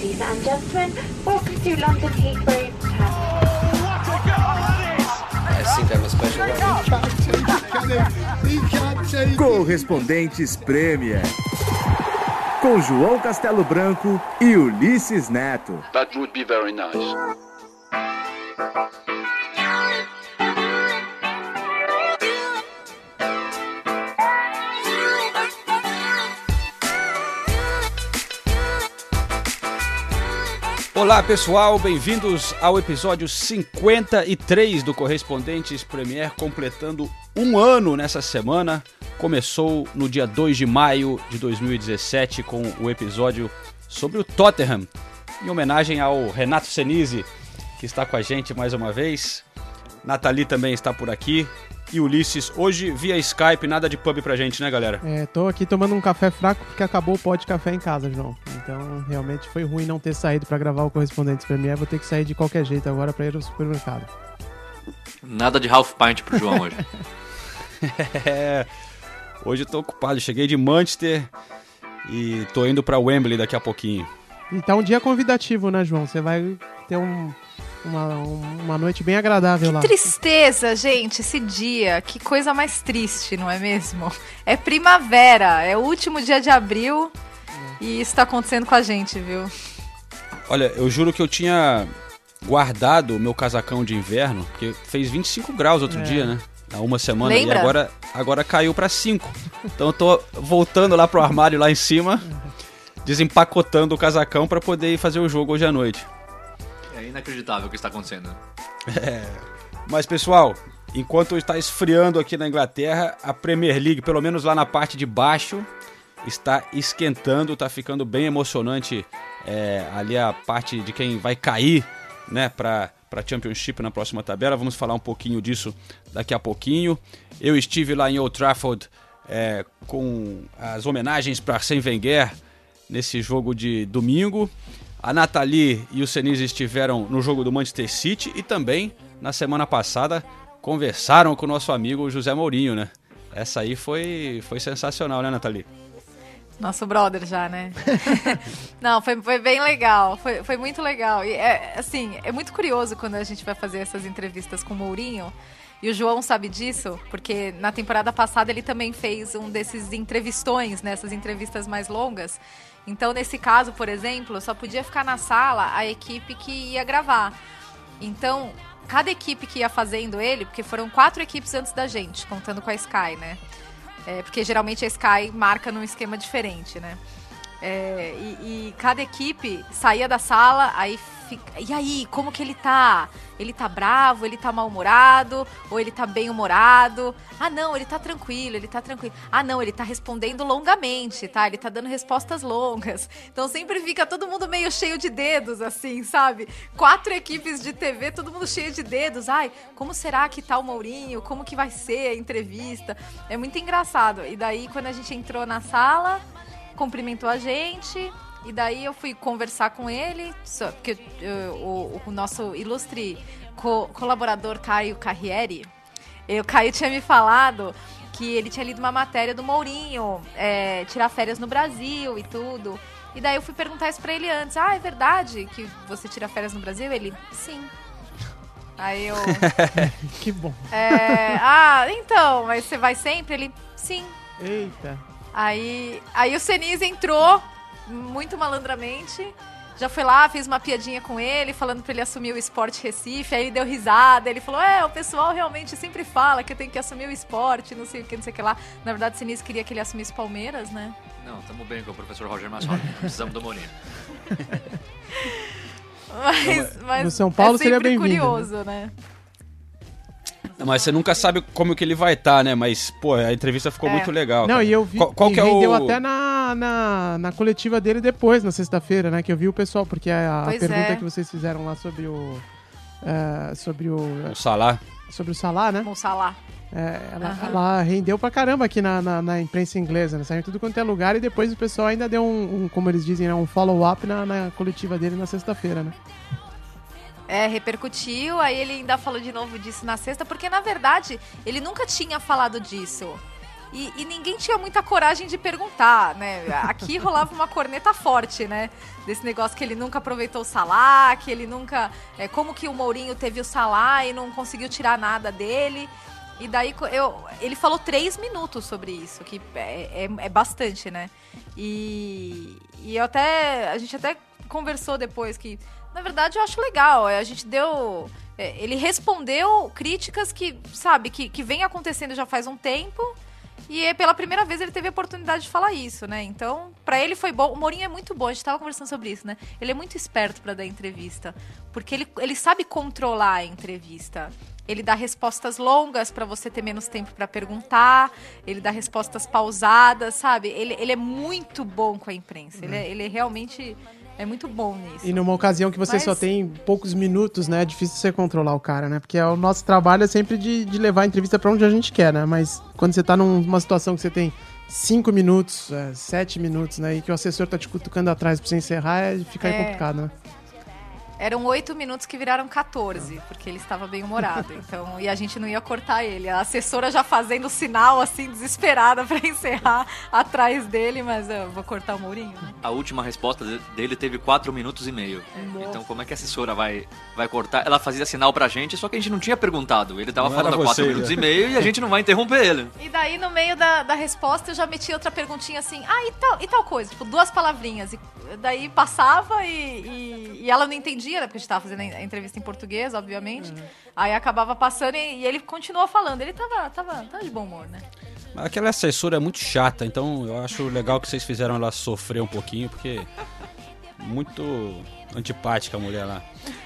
Ladies and gentlemen, welcome to London Heathrow. Correspondentes Premier. Com João Castelo Branco e Ulisses Neto. That would be very nice. Olá pessoal, bem-vindos ao episódio 53 do Correspondentes Premier, completando um ano nessa semana. Começou no dia 2 de maio de 2017 com o episódio sobre o Tottenham, em homenagem ao Renato Senise, que está com a gente mais uma vez. Nathalie também está por aqui. E Ulisses, hoje via Skype, nada de pub pra gente, né, galera? É, tô aqui tomando um café fraco porque acabou o pó de café em casa, João. Então, realmente foi ruim não ter saído para gravar o Correspondentes Premier. Vou ter que sair de qualquer jeito agora para ir ao supermercado. Nada de half pint pro João hoje. é, hoje eu tô ocupado. Cheguei de Manchester e tô indo pra Wembley daqui a pouquinho. E tá um dia convidativo, né, João? Você vai ter um, uma, uma noite bem agradável lá. Tristeza, gente, esse dia. Que coisa mais triste, não é mesmo? É primavera, é o último dia de abril e isso tá acontecendo com a gente, viu? Olha, eu juro que eu tinha guardado o meu casacão de inverno, porque fez 25 graus outro É. dia, né? Há uma semana Lembra? e agora, agora caiu pra 5. Então eu tô voltando lá pro armário lá em cima, desempacotando o casacão pra poder ir fazer o jogo hoje à noite. É inacreditável o que está acontecendo. Mas pessoal, enquanto está esfriando aqui na Inglaterra, a Premier League, pelo menos lá na parte de baixo, está esquentando, tá ficando bem emocionante é, ali a parte de quem vai cair, né, para para Championship na próxima tabela. Vamos falar um pouquinho disso daqui a pouquinho. Eu estive lá em Old Trafford é, com as homenagens para Arsène Wenger nesse jogo de domingo. A Nathalie e o Senise estiveram no jogo do Manchester City e também na semana passada conversaram com o nosso amigo José Mourinho, né? Essa aí foi, foi sensacional, né, Nathalie? Nosso brother já, né? Não, foi, foi bem legal. Foi, foi muito legal. E é, assim, é muito curioso quando a gente vai fazer essas entrevistas com o Mourinho. E o João sabe disso, porque na temporada passada ele também fez um desses entrevistões, nessas entrevistas mais longas. Então, nesse caso, por exemplo, só podia ficar na sala a equipe que ia gravar. Então, cada equipe que ia fazendo ele, porque foram quatro equipes antes da gente, contando com a Sky, né? É, porque geralmente a Sky marca num esquema diferente, né? É, e, e cada equipe saía da sala, aí fica. E aí, como que ele tá? Ele tá bravo, ele tá mal-humorado, ou ele tá bem-humorado? Ah, não, ele tá tranquilo, ele tá tranquilo. Ah, não, ele tá respondendo longamente, tá? Ele tá dando respostas longas. Então sempre fica todo mundo meio cheio de dedos, assim, sabe? Quatro equipes de TV, todo mundo cheio de dedos. Ai, como será que tá o Mourinho? Como que vai ser a entrevista? É muito engraçado. E daí, quando a gente entrou na sala, cumprimentou a gente. E daí eu fui conversar com ele, só porque uh, o, o nosso ilustre co- colaborador Caio Carrieri, eh, o Caio tinha me falado que ele tinha lido uma matéria do Mourinho, é, tirar férias no Brasil e tudo. E daí eu fui perguntar isso pra ele antes. Ah, é verdade que você tira férias no Brasil? Ele, sim. Aí eu, Que bom. é, ah, então, mas você vai sempre? Ele, sim. Eita. Aí, aí o Senise entrou muito malandramente. Já foi lá, fez uma piadinha com ele, falando pra ele assumir o esporte Recife. Aí ele deu risada. Ele falou: É, o pessoal realmente sempre fala que eu tenho que assumir o esporte, não sei o que, não sei o que lá. Na verdade, o Senise queria que ele assumisse Palmeiras, né? Não, estamos bem com o professor Roger Massoli. Não precisamos do Mourinho. Mas, mas no São Paulo é seria sempre bem-vindo, curioso, né? Mas você nunca sabe como que ele vai estar, né? Mas, pô, a entrevista ficou É. muito legal. Não, cara. e eu vi. Qual, qual que é rendeu o... até na, na, na coletiva dele depois, na sexta-feira, né? Que eu vi o pessoal, porque a, a pergunta é. que vocês fizeram lá sobre o. eh, sobre o. O Salah. Sobre o Salah, né? O Salah. É, ela, Aham. ela rendeu pra caramba aqui na, na, na imprensa inglesa, né? Saiu em tudo quanto é lugar e depois o pessoal ainda deu um, um, como eles dizem, né, um follow-up na, na coletiva dele na sexta-feira, né? É, repercutiu, aí ele ainda falou de novo disso na sexta, porque na verdade ele nunca tinha falado disso. E, e ninguém tinha muita coragem de perguntar, né? Aqui rolava uma corneta forte, né? Desse negócio que ele nunca aproveitou o Salah, que ele nunca. É, como que o Mourinho teve o Salah e não conseguiu tirar nada dele. E daí eu, ele falou três minutos sobre isso, que é, é, é bastante, né? E, e até. A gente até conversou depois que, na verdade, eu acho legal. é, A gente deu. é, Ele respondeu críticas que, sabe, que, que vem acontecendo já faz um tempo. E é pela primeira vez ele teve a oportunidade de falar isso, né? Então, pra ele foi bom. O Mourinho é muito bom, a gente tava conversando sobre isso, né? Ele é muito esperto pra dar entrevista, porque ele, ele sabe controlar a entrevista. Ele dá respostas longas pra você ter menos tempo pra perguntar, ele dá respostas pausadas, sabe? Ele, ele é muito bom com a imprensa. Ele, é, ele é realmente é muito bom nisso. E numa ocasião que você Mas- só tem poucos minutos, né? É difícil você controlar o cara, né? Porque o nosso trabalho é sempre de, de levar a entrevista pra onde a gente quer, né? Mas quando você tá numa situação que você tem cinco minutos, é, sete minutos, né? E que o assessor tá te cutucando atrás pra você encerrar, é, fica aí É. complicado, né? Eram oito minutos que viraram 14, porque ele estava bem humorado. Então, e a gente não ia cortar ele. A assessora já fazendo sinal, assim, desesperada pra encerrar atrás dele, mas eu vou cortar o Mourinho. né? A última resposta de- dele teve 4 minutos e meio. Então como é que a assessora vai, vai cortar? Ela fazia sinal pra gente, só que a gente não tinha perguntado. Ele tava Não falando era há 4 você, minutos né? e meio e a gente não vai interromper ele. E daí, no meio da, da resposta, eu já meti outra perguntinha assim, ah, e tal, e tal coisa? Tipo, duas palavrinhas. E daí passava e, e, e ela não entendia, né? Porque a gente tava fazendo a entrevista em português, obviamente. Aí acabava passando e, e ele continuou falando. Ele tava, tava, tava de bom humor, né? Mas Aquela assessora é muito chata, então eu acho legal que vocês fizeram ela sofrer um pouquinho, porque muito antipática a mulher lá.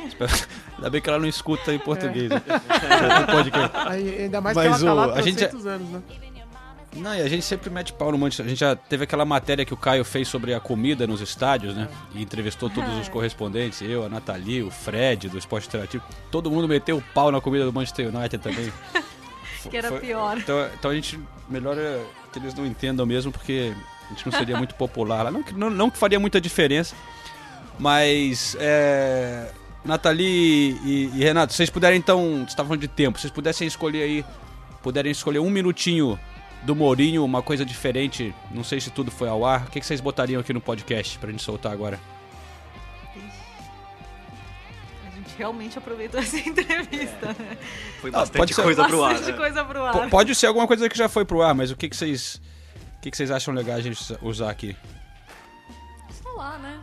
Espero- Ainda bem que ela não escuta em português. né? Não pode crer. Aí, ainda mais Mas que ela tá o- lá a gente anos, né? Não, e a gente sempre mete pau no monte. A gente já teve aquela matéria que o Caio fez sobre a comida nos estádios, né? E entrevistou todos os correspondentes, eu, a Nathalie, o Fred, do Esporte Interativo. Todo mundo meteu o pau na comida do Manchester United também. Que era pior. Então, então a gente, melhor é que eles não entendam mesmo, porque a gente não seria muito popular lá. Não, que- não, não que faria muita diferença, mas... É, Nathalie e, e Renato, vocês puderem então, vocês estavam de tempo, vocês pudessem escolher aí, puderem escolher um minutinho do Mourinho, uma coisa diferente, não sei se tudo foi ao ar, o que, que vocês botariam aqui no podcast pra gente soltar agora? A gente realmente aproveitou essa entrevista. né? Foi Ah, bastante pode ser- coisa pro ar. Bastante né? coisa pro ar. P- pode ser alguma coisa que já foi pro ar, mas o que, que vocês... O que, que vocês acham legal a gente usar aqui? Sei lá, né?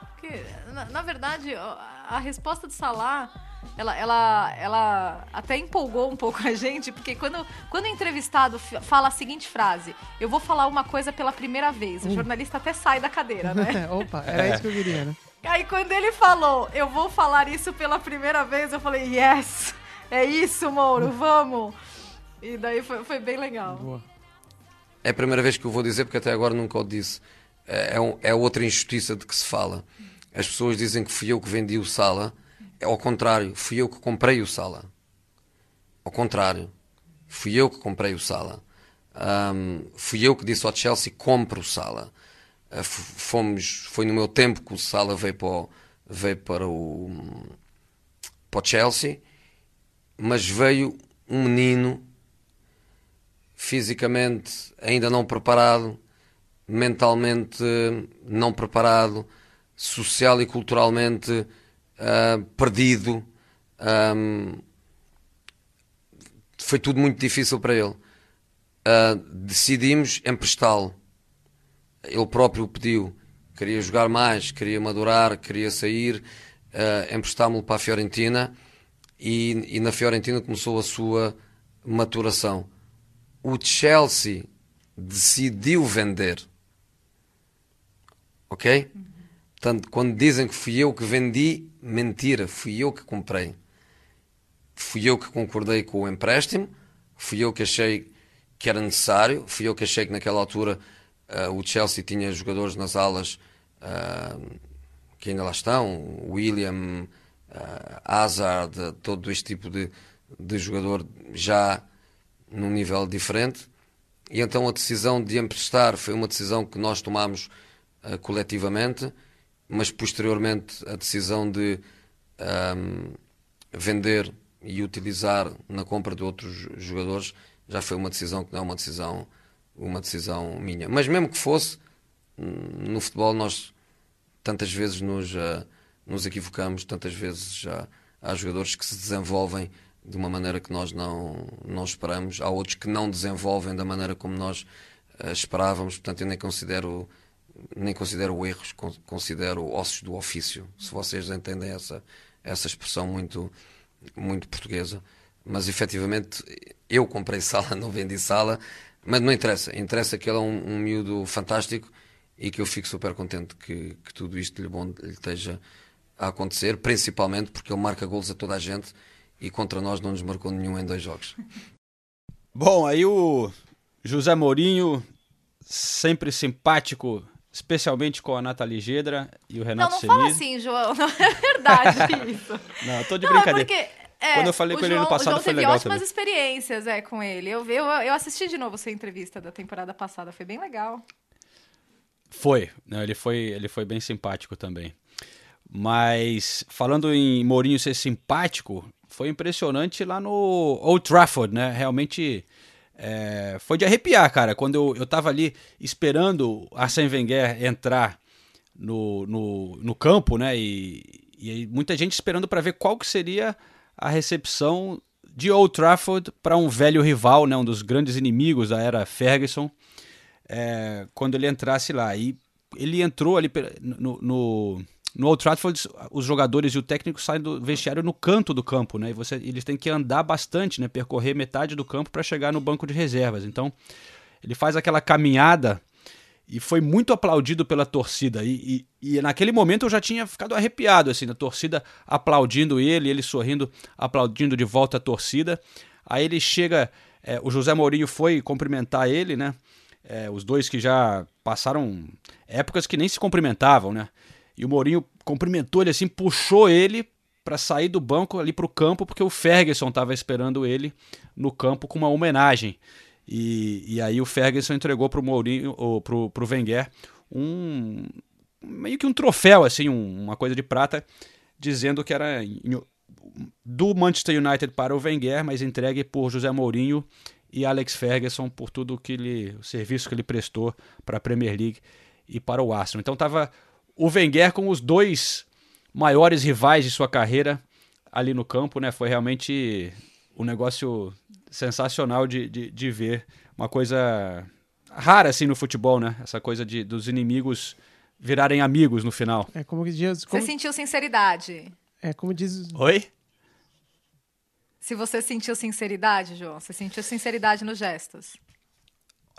Porque, na, na verdade, a resposta do Salah, ela, ela, ela até empolgou um pouco a gente, porque quando, quando o entrevistado fala a seguinte frase, eu vou falar uma coisa pela primeira vez, o jornalista até sai da cadeira, né? Opa, era isso que eu queria, né? Aí quando ele falou, eu vou falar isso pela primeira vez, eu falei, yes, é isso, Mouro, vamos. E daí foi, foi bem legal. Boa. É a primeira vez que eu vou dizer, porque até agora nunca o disse. É, é um- é outra injustiça de que se fala. As pessoas dizem que fui eu que vendi o Sala. Ao contrário, fui eu que comprei o Sala. Ao contrário, fui eu que comprei o Sala. Ahm, fui eu que disse ao Chelsea: compre o Sala. Ah, fomos, foi no meu tempo que o Sala veio para o, veio para o, para o Chelsea, mas veio um menino fisicamente ainda não preparado, mentalmente não preparado, social e culturalmente ah, perdido. Ahm, foi tudo muito difícil para ele. Ah, decidimos emprestá-lo. Ele próprio pediu. Queria jogar mais, queria madurar, queria sair. Uh, Emprestámos-lo para a Fiorentina e, e na Fiorentina começou a sua maturação. O Chelsea decidiu vender. Ok? Portanto, quando dizem que fui eu que vendi, mentira, fui eu que comprei. Fui eu que concordei com o empréstimo, fui eu que achei que era necessário, fui eu que achei que naquela altura ah, o Chelsea tinha jogadores nas alas ah, que ainda lá estão, William, ah, Hazard, todo este tipo de, de jogador já num nível diferente. E então a decisão de emprestar foi uma decisão que nós tomámos coletivamente, mas posteriormente a decisão de ahm, vender e utilizar na compra de outros jogadores já foi uma decisão que não é uma decisão uma decisão minha. Mas mesmo que fosse, no futebol nós tantas vezes nos, uh, nos equivocamos, tantas vezes já há jogadores que se desenvolvem de uma maneira que nós não, não esperamos, há outros que não desenvolvem da maneira como nós uh, esperávamos, portanto eu nem considero nem considero erros, considero ossos do ofício, se vocês entendem essa, essa expressão muito, muito portuguesa. Mas efetivamente eu comprei sala, não vendi sala, mas não interessa. Interessa que ele é um, um miúdo fantástico e que eu fico super contente que, que tudo isto lhe, bom, lhe esteja a acontecer, principalmente porque ele marca golos a toda a gente e contra nós não nos marcou nenhum em dois jogos. Bom, aí o José Mourinho, sempre simpático, especialmente com a Nathalie Gedra e o Renato Não, não Senise. fala assim, João. Não é verdade isso. Não, eu tô de Não, é brincadeira. porque... É, Quando eu falei com ele João, ano passado o João foi teve legal ótimas também. experiências é, com ele. Eu, eu, eu assisti de novo sua entrevista da temporada passada, foi bem legal. Foi, ele foi, ele foi bem simpático também. Mas falando em Mourinho ser simpático, foi impressionante lá no Old Trafford, né? Realmente é, foi de arrepiar, cara. Quando eu, eu tava ali esperando Arsène Wenger entrar no, no, no campo, né? E, e muita gente esperando para ver qual que seria a recepção de Old Trafford para um velho rival, né? Um dos grandes inimigos da era Ferguson é, quando ele entrasse lá. E ele entrou ali no, no, no Old Trafford, os jogadores e o técnico saem do vestiário no canto do campo, né? E você, eles têm que andar bastante, né? Percorrer metade do campo para chegar no banco de reservas. Então, ele faz aquela caminhada e foi muito aplaudido pela torcida. E, e, e naquele momento eu já tinha ficado arrepiado, assim, a torcida aplaudindo ele, ele sorrindo, aplaudindo de volta a torcida. Aí ele chega, é, o José Mourinho foi cumprimentar ele, né? É, os dois que já passaram épocas que nem se cumprimentavam, né? E o Mourinho cumprimentou ele assim, puxou ele para sair do banco ali pro campo, porque o Ferguson estava esperando ele no campo com uma homenagem. E, e aí o Ferguson entregou pro Mourinho, ou pro, pro Wenger, um meio que um troféu, assim, um- uma coisa de prata, dizendo que era em- do Manchester United para o Wenger, mas entregue por José Mourinho e Alex Ferguson por tudo que ele, o serviço que ele prestou para a Premier League e para o Arsenal. Então tava o Wenger com os dois maiores rivais de sua carreira ali no campo, né? Foi realmente um negócio sensacional de, de, de ver, uma coisa rara assim no futebol, né? Essa coisa de dos inimigos virarem amigos no final. É como que diz. Você Como, sentiu sinceridade? é como diz. Oi? Se você sentiu sinceridade, João, você sentiu sinceridade nos gestos.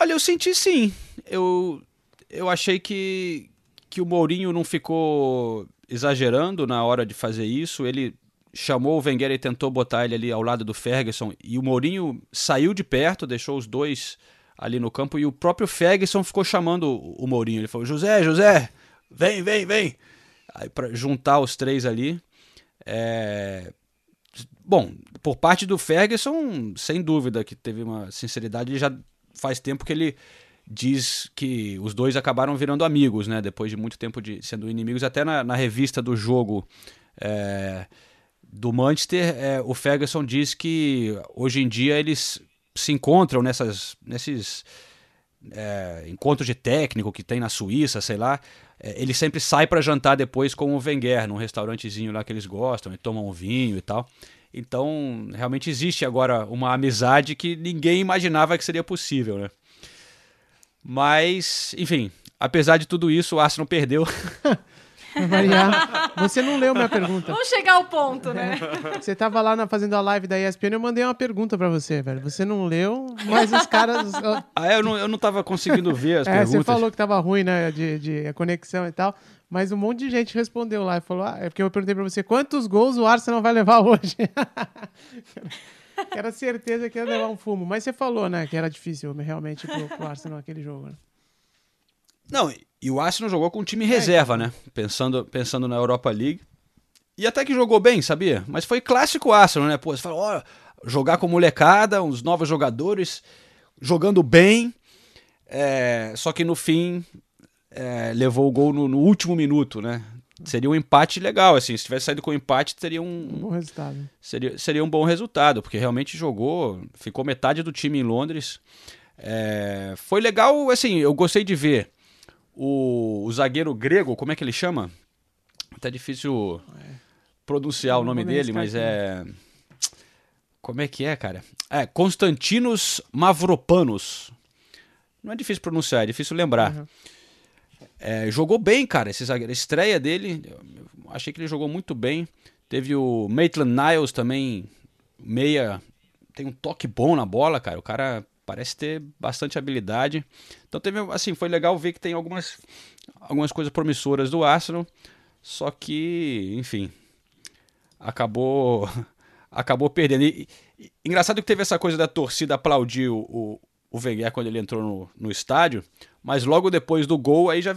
Olha, eu senti sim. Eu, eu achei que, que o Mourinho não ficou exagerando na hora de fazer isso. Ele chamou o Wenger e tentou botar ele ali ao lado do Ferguson. E o Mourinho saiu de perto, deixou os dois ali no campo. E o próprio Ferguson ficou chamando o Mourinho. Ele falou: José, José, vem, vem, vem. Aí, pra juntar os três ali. É, Bom, por parte do Ferguson, sem dúvida que teve uma sinceridade. Ele já faz tempo que ele diz que os dois acabaram virando amigos, né? Depois de muito tempo de sendo inimigos. Até na, na revista do jogo é, do Manchester, é, o Ferguson diz que hoje em dia eles se encontram nessas, nesses é, encontros de técnico que tem na Suíça, sei lá. É, ele sempre sai para jantar depois com o Wenger, num restaurantezinho lá que eles gostam, e tomam um vinho e tal. Então, realmente existe agora uma amizade que ninguém imaginava que seria possível, né? Mas, enfim, apesar de tudo isso, o Arsenal perdeu. Variar. Você não leu minha pergunta. Vamos chegar ao ponto, né? Você tava lá na, fazendo a live da ESPN, eu mandei uma pergunta pra você, velho. Você não leu, mas os caras. Ah, eu não, eu não tava conseguindo ver as é, perguntas. você falou que tava ruim, né? De, de conexão e tal. Mas um monte de gente respondeu lá e falou: Ah, é porque eu perguntei pra você quantos gols o Arsenal vai levar hoje. era certeza que ia levar um fumo. Mas você falou, né, que era difícil realmente pro, pro Arsenal aquele jogo. Né? Não, e o Arsenal jogou com um time reserva, né? Pensando, pensando na Europa League. E até que jogou bem, sabia? Mas foi clássico Arsenal, né? Pô, você fala, ó, jogar com molecada, uns novos jogadores, jogando bem. é, só que no fim é, levou o gol no, no último minuto, né? Seria um empate legal, assim. Se tivesse saído com empate, teria um, Um bom resultado. seria, seria um bom resultado, porque realmente jogou, ficou metade do time em Londres. É, foi legal, assim, eu gostei de ver o, o zagueiro grego, como é que ele chama? Tá difícil pronunciar o nome dele, mas é. Como é que é, cara? É, Constantinos Mavropanos. Não é difícil pronunciar, é difícil lembrar. Uhum. É, jogou bem, cara, esse zagueiro. A estreia dele, achei que ele jogou muito bem. Teve o Maitland Niles também, meia. Tem um toque bom na bola, cara. O cara parece ter bastante habilidade. Então teve, assim, foi legal ver que tem algumas, algumas coisas promissoras do Arsenal. Só que, enfim, acabou acabou perdendo. E, e- engraçado que teve essa coisa da torcida aplaudir o, o, Wenger quando ele entrou no, no estádio, mas logo depois do gol, aí já.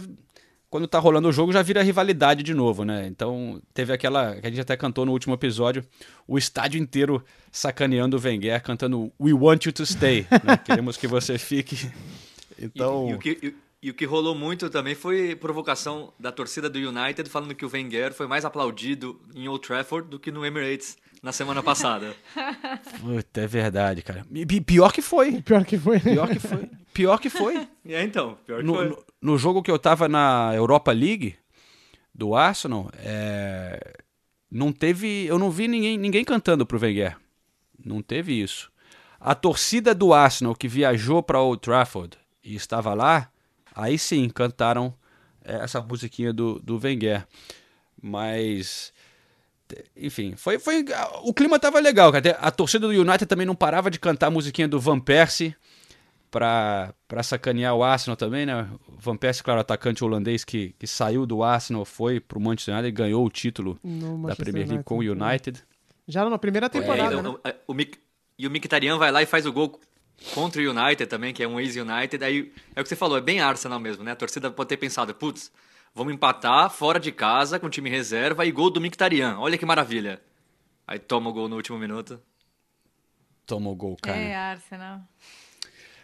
Quando tá rolando o jogo, já vira rivalidade de novo, né? Então teve aquela. que a gente até cantou no último episódio, o estádio inteiro sacaneando o Wenger, cantando We want you to stay. né? Queremos que você fique. E- Então. E, o que, e- o que rolou muito também foi provocação da torcida do United falando que o Wenger foi mais aplaudido em Old Trafford do que no Emirates na semana passada. Puta, é verdade, cara. E pi- pior que foi. Pior que foi. Pior que foi. Pior que foi. e é então, pior que no, foi. no- no jogo que eu tava na Europa League do Arsenal, é, não teve, eu não vi ninguém, ninguém cantando pro Wenger. Não teve isso. A torcida do Arsenal que viajou para Old Trafford e estava lá, aí sim cantaram é, essa musiquinha do, do Wenger. Mas enfim, foi, foi o clima tava legal, cara. A torcida do United também não parava de cantar a musiquinha do Van Persie pra, pra sacanear o Arsenal também, né? O Van Persie, claro, atacante holandês que, que saiu do Arsenal, foi pro Manchester United e ganhou o título da Premier League com o né? United. Já na primeira É, temporada, e, né? o- o Mik- e o Mkhitaryan vai lá e faz o gol contra o United também, que é um ex-United. Aí é o que você falou, é bem Arsenal mesmo, né? A torcida pode ter pensado, putz, vamos empatar fora de casa com time reserva e gol do Mkhitaryan. Olha que maravilha. Aí toma o gol no último minuto. Tomou gol, cara. É, Arsenal.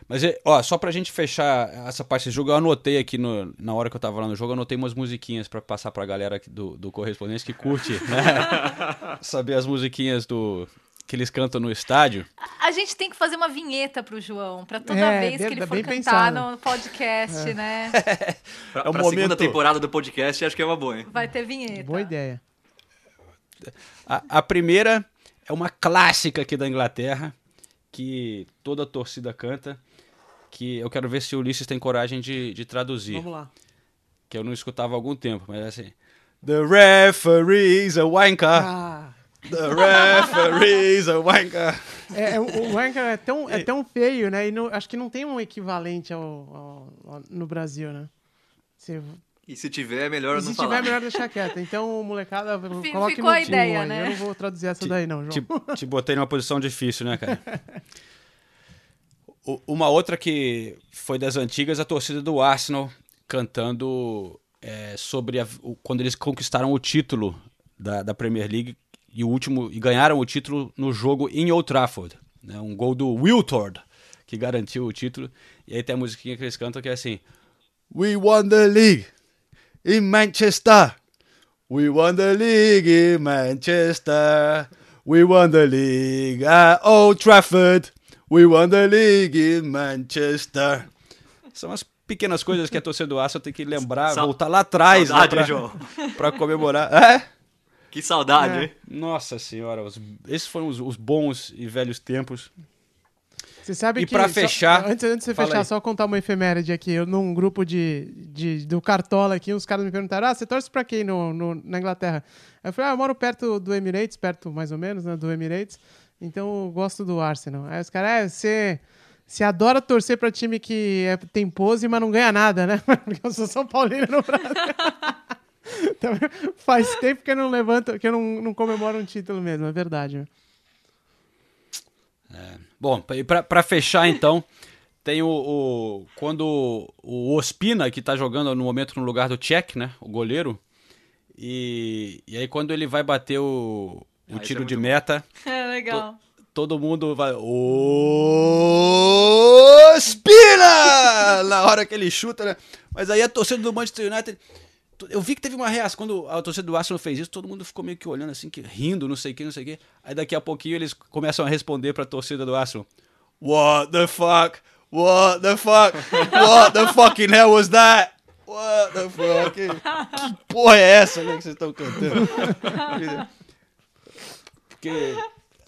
Mas, é, ó, só pra gente fechar essa parte desse jogo, eu anotei aqui no- na hora que eu tava lá no jogo, eu anotei umas musiquinhas pra passar pra galera do, do correspondente que curte, né? Saber as musiquinhas do que eles cantam no estádio. A gente tem que fazer uma vinheta pro João, pra toda É, vez que ele for cantar pensado. no podcast, né? Pra, É um pra segunda momento- temporada do podcast, acho que é uma boa, hein? Vai ter vinheta. Boa ideia. A, a primeira é uma clássica aqui da Inglaterra, que toda a torcida canta, que eu quero ver se o Ulisses tem coragem de, de traduzir, Vamos lá. que eu não escutava há algum tempo, mas é assim... The referee's a wanker, Ah, the referee's a wanker. é, é, o Wanker é tão, é tão feio, né? E não- acho que não tem um equivalente ao, ao- ao- no Brasil, né? Se, E se tiver, é melhor e se não tiver, falar. é melhor deixar quieto. Então, molecada, Fi- coloque ficou no a ideia, aí. né? Eu não vou traduzir essa daí, não, João. Te, te botei numa posição difícil, né, cara? O- Uma outra que foi das antigas, a torcida do Arsenal cantando é, sobre a- o- quando eles conquistaram o título da, da Premier League e o último e ganharam o título no jogo em Old Trafford, né? Um gol do Wiltord que garantiu o título. E aí tem a musiquinha que eles cantam que é assim: We won the league in Manchester. We won the league in Manchester. We won the league at Old Trafford. We won the league in Manchester. São as pequenas coisas que a torcida do Arsenal tem que lembrar, voltar lá atrás né, Saudade, pra, João? pra comemorar. É? Que saudade, É. hein? Nossa senhora, os- esses foram os, os bons e velhos tempos. Você sabe E que. pra só- fechar- antes, antes de você fechar, aí. só contar uma efeméride aqui. Eu, num grupo de, de, do Cartola aqui, uns caras me perguntaram: ah, você torce pra quem no, no- na Inglaterra? Eu falei: ah, eu moro perto do Emirates, perto mais ou menos, né, do Emirates. Então eu gosto do Arsenal. Aí os caras, é, você. Você adora torcer pra time que é, tem pose, mas não ganha nada, né? Porque eu sou São Paulino no Brasil. Faz tempo que eu não levanto, que eu não, não comemoro um título mesmo, é verdade. né? Bom, e pra, pra fechar então, tem o, o- Quando o Ospina, que tá jogando no momento no lugar do Cech, né? O goleiro. E, e aí quando ele vai bater o, o Ah, tiro é de meta, É legal. todo mundo vai. Ospina! Na hora que ele chuta, né? Mas aí a torcida do Manchester United. Eu vi que teve uma reação quando a torcida do Arsenal fez isso, todo mundo ficou meio que olhando assim, que, rindo, não sei o que, não sei o que. Aí daqui a pouquinho eles começam a responder pra torcida do Arsenal. What the fuck? What the fuck? What the fucking hell was that? What the fuck? Que porra é essa né, que vocês estão cantando? Porque.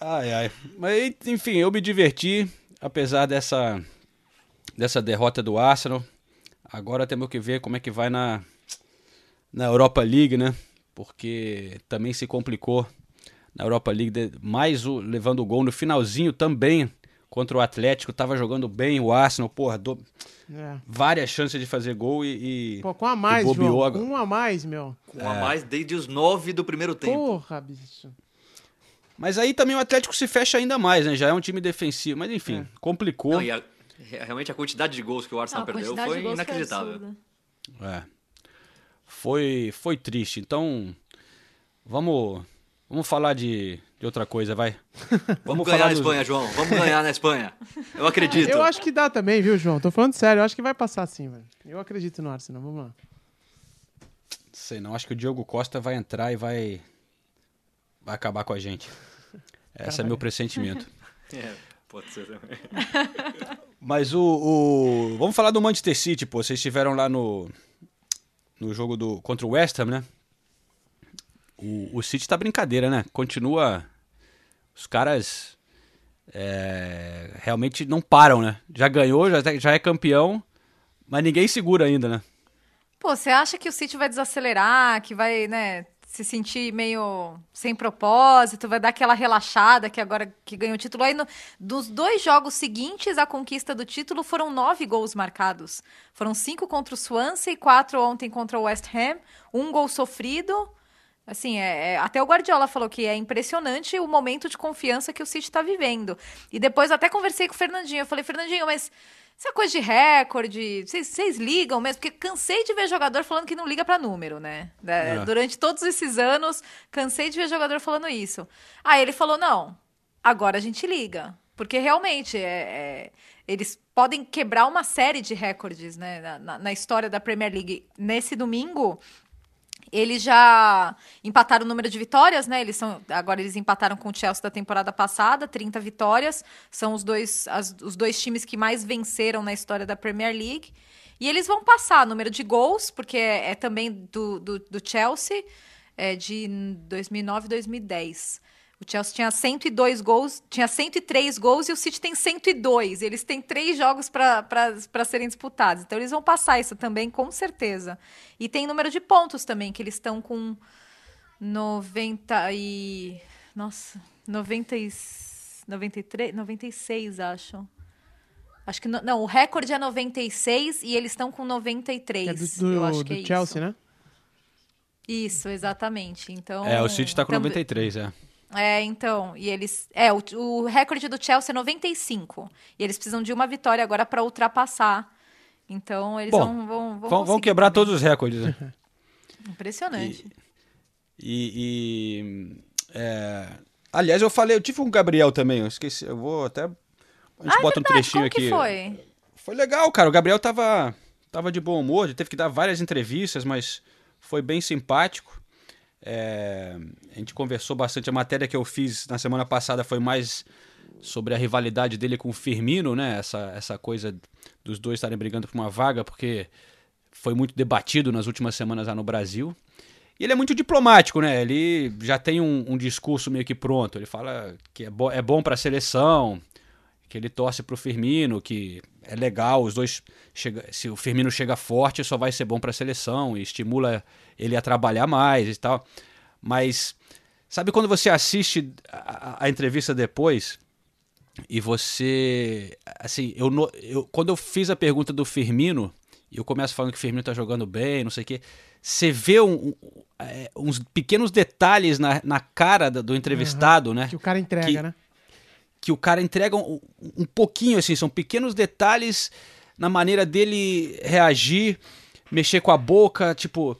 Ai, ai. Mas, enfim, eu me diverti, apesar dessa, dessa derrota do Arsenal. Agora temos que ver como é que vai na, na Europa League, né? Porque também se complicou na Europa League, mais o, levando o gol no finalzinho também contra o Atlético. Tava jogando bem o Arsenal, porra, do- É. várias chances de fazer gol e. e- Pô, com a mais, João. Com um a mais, meu. Com a mais desde os nove do primeiro tempo. Porra, bicho. Mas aí também o Atlético se fecha ainda mais, né? Já é um time defensivo. Mas enfim, complicou. Não, e a- realmente a quantidade de gols que o Arsenal Não, perdeu foi inacreditável. absurda. É. Foi, foi triste. Então, vamos, vamos falar de, de outra coisa, vai. Vamos falar ganhar na dos- Espanha, João. Vamos ganhar na Espanha. Eu acredito. Eu acho que dá também, viu, João? Tô falando sério. Eu acho que vai passar sim, velho. Eu acredito no Arsenal. Vamos lá. Sei não, acho que o Diogo Costa vai entrar e vai, vai acabar com a gente. Esse é meu pressentimento. É, pode ser também. Mas o, o- Vamos falar do Manchester City, pô. Vocês estiveram lá no. No jogo do. contra o West Ham, né? O, o City tá brincadeira, né? Continua. Os caras. é, realmente não param, né? Já ganhou, já, já é campeão, mas ninguém segura ainda, né? Pô, você acha que o City vai desacelerar, que vai, né, se sentir meio sem propósito, vai dar aquela relaxada que agora que ganhou o título? Aí, no- dos dois jogos seguintes à conquista do título, foram nove gols marcados. Foram cinco contra o Swansea e quatro ontem contra o West Ham. Um gol sofrido. Assim, é, é- até o Guardiola falou que é impressionante o momento de confiança que o City está vivendo. E depois até conversei com o Fernandinho. Eu falei, Fernandinho, mas essa coisa de recorde, vocês, vocês ligam mesmo? Porque cansei de ver jogador falando que não liga para número, né? É. Durante todos esses anos, cansei de ver jogador falando isso. Aí ele falou, não, agora a gente liga. Porque realmente, é- é, eles podem quebrar uma série de recordes né, na- na- na história da Premier League. Nesse domingo, eles já empataram o número de vitórias, né? Eles são agora eles empataram com o Chelsea da temporada passada, 30 vitórias. São os dois, as- os dois times que mais venceram na história da Premier League. E eles vão passar número de gols, porque é, é também do, do, do Chelsea, é de 2009 e 2010. O Chelsea tinha 102 gols, tinha 103 gols e o City tem 102. Eles têm três jogos para serem disputados. Então eles vão passar isso também, com certeza. E tem número de pontos também, que eles estão com 90 e. Nossa, 90 e, 93, 96, acho. Acho que. no- não, o recorde é 96 e eles estão com 93. É do, do- eu acho do que é Chelsea, isso. né? Isso, exatamente. Então. É, o City tá com tam- 93, é. É, então, e eles. É, o, o recorde do Chelsea é 95. E eles precisam de uma vitória agora para ultrapassar. Então, eles Bom, vão, vão, vão, Vão, quebrar também. todos os recordes, né? Impressionante. E. e, é, Aliás, eu falei, eu tive um Gabriel também, eu esqueci, eu vou até. A gente ah, bota um verdade, trechinho como aqui. que foi? Foi legal, cara. O Gabriel tava, tava de bom humor, ele teve que dar várias entrevistas, mas foi bem simpático. É, a gente conversou bastante. A matéria que eu fiz na semana passada foi mais sobre a rivalidade dele com o Firmino, né? Essa, essa coisa dos dois estarem brigando por uma vaga, porque foi muito debatido nas últimas semanas lá no Brasil. E ele é muito diplomático, né? Ele já tem um, um discurso meio que pronto. Ele fala que é, bo é bom para a seleção, que ele torce pro Firmino, que é legal, os dois chega, se o Firmino chega forte, só vai ser bom para a seleção e estimula ele a trabalhar mais e tal. Mas sabe quando você assiste a, a- entrevista depois e você assim, eu, eu quando eu fiz a pergunta do Firmino, e eu começo falando que o Firmino tá jogando bem, não sei o quê, você vê um- um- é, uns pequenos detalhes na, na cara do, do entrevistado, né? Que o cara entrega, Que- né? Que o cara entrega um, um pouquinho, assim, são pequenos detalhes na maneira dele reagir, mexer com a boca, tipo,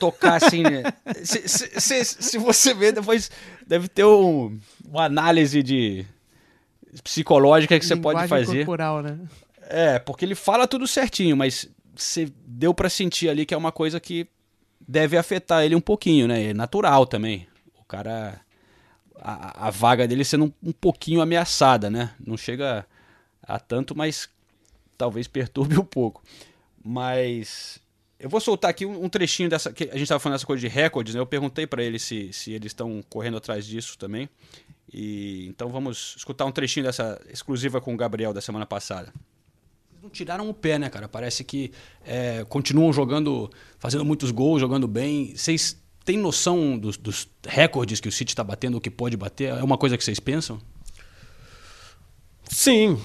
tocar assim. né? se, se, se, se você ver, depois deve ter um, uma análise de psicológica que você pode Linguagem fazer. corporal, né? É, porque ele fala tudo certinho, mas você deu pra sentir ali que é uma coisa que deve afetar ele um pouquinho, né? É natural também. O cara. A, a vaga dele sendo um, um pouquinho ameaçada, né? Não chega a tanto, mas talvez perturbe um pouco. Mas eu vou soltar aqui um, um trechinho dessa. A gente estava falando dessa coisa de recordes, né? Eu perguntei para eles se, se eles estão correndo atrás disso também. E então vamos escutar um trechinho dessa exclusiva com o Gabriel da semana passada. não tiraram o pé, né, cara? Parece que é, continuam jogando, fazendo muitos gols, jogando bem. Vocês têm noção dos, dos recordes que o City está batendo, o que pode bater? É uma coisa que vocês pensam? Sim,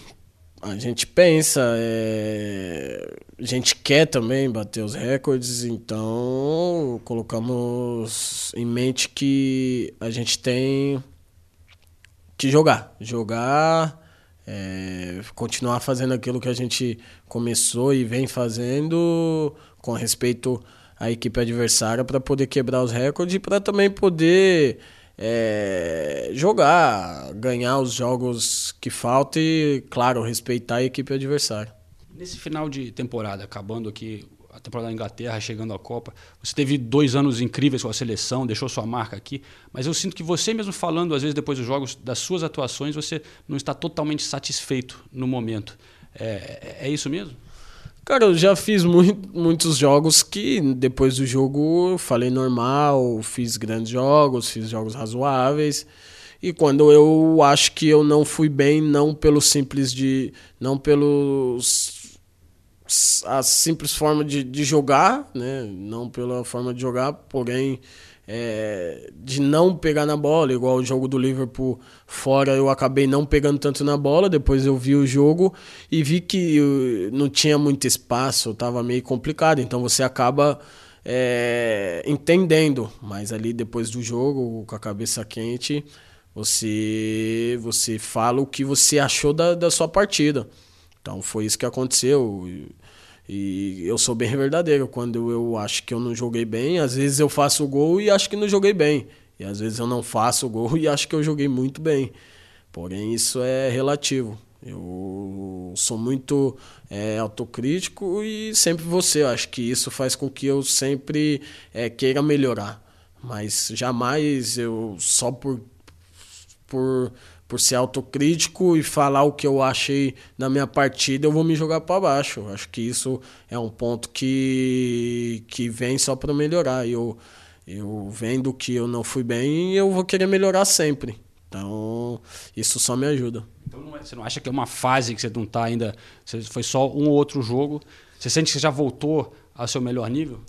a gente pensa, é... a gente quer também bater os recordes, então colocamos em mente que a gente tem que jogar, jogar, é... continuar fazendo aquilo que a gente começou e vem fazendo com respeito à equipe adversária para poder quebrar os recordes e para também poder é, jogar, ganhar os jogos que faltam e, claro, respeitar a equipe adversária. Nesse final de temporada, acabando aqui a temporada da Inglaterra, chegando à Copa, você teve dois anos incríveis com a seleção, deixou sua marca aqui, mas eu sinto que você mesmo falando, às vezes, depois dos jogos, das suas atuações, você não está totalmente satisfeito no momento. É, é isso mesmo? Cara, eu já fiz muito, muitos jogos que depois do jogo eu falei normal, fiz grandes jogos, fiz jogos razoáveis. E quando eu acho que eu não fui bem, não pelo simples de. não pelos. a simples forma de, de jogar, né? Não pela forma de jogar, porém é, de não pegar na bola, igual o jogo do Liverpool fora, eu acabei não pegando tanto na bola. Depois eu vi o jogo e vi que não tinha muito espaço, estava meio complicado. Então você acaba é, entendendo, mas ali depois do jogo, com a cabeça quente, você, você fala o que você achou da, da sua partida. Então foi isso que aconteceu. Eu sou bem verdadeiro. Quando eu acho que eu não joguei bem, às vezes eu faço o gol e acho que não joguei bem. E às vezes eu não faço o gol e acho que eu joguei muito bem. Porém, isso é relativo. Eu sou muito é, autocrítico e sempre você. Eu acho que isso faz com que eu sempre é, queira melhorar. Mas jamais eu, só por, por por ser autocrítico e falar o que eu achei na minha partida, eu vou me jogar para baixo. Acho que isso é um ponto que, que vem só para melhorar. Eu, eu vendo que eu não fui bem, eu vou querer melhorar sempre. Então, isso só me ajuda. Então, não é, você não acha que é uma fase que você não está ainda. Foi só um ou outro jogo? Você sente que você já voltou ao seu melhor nível?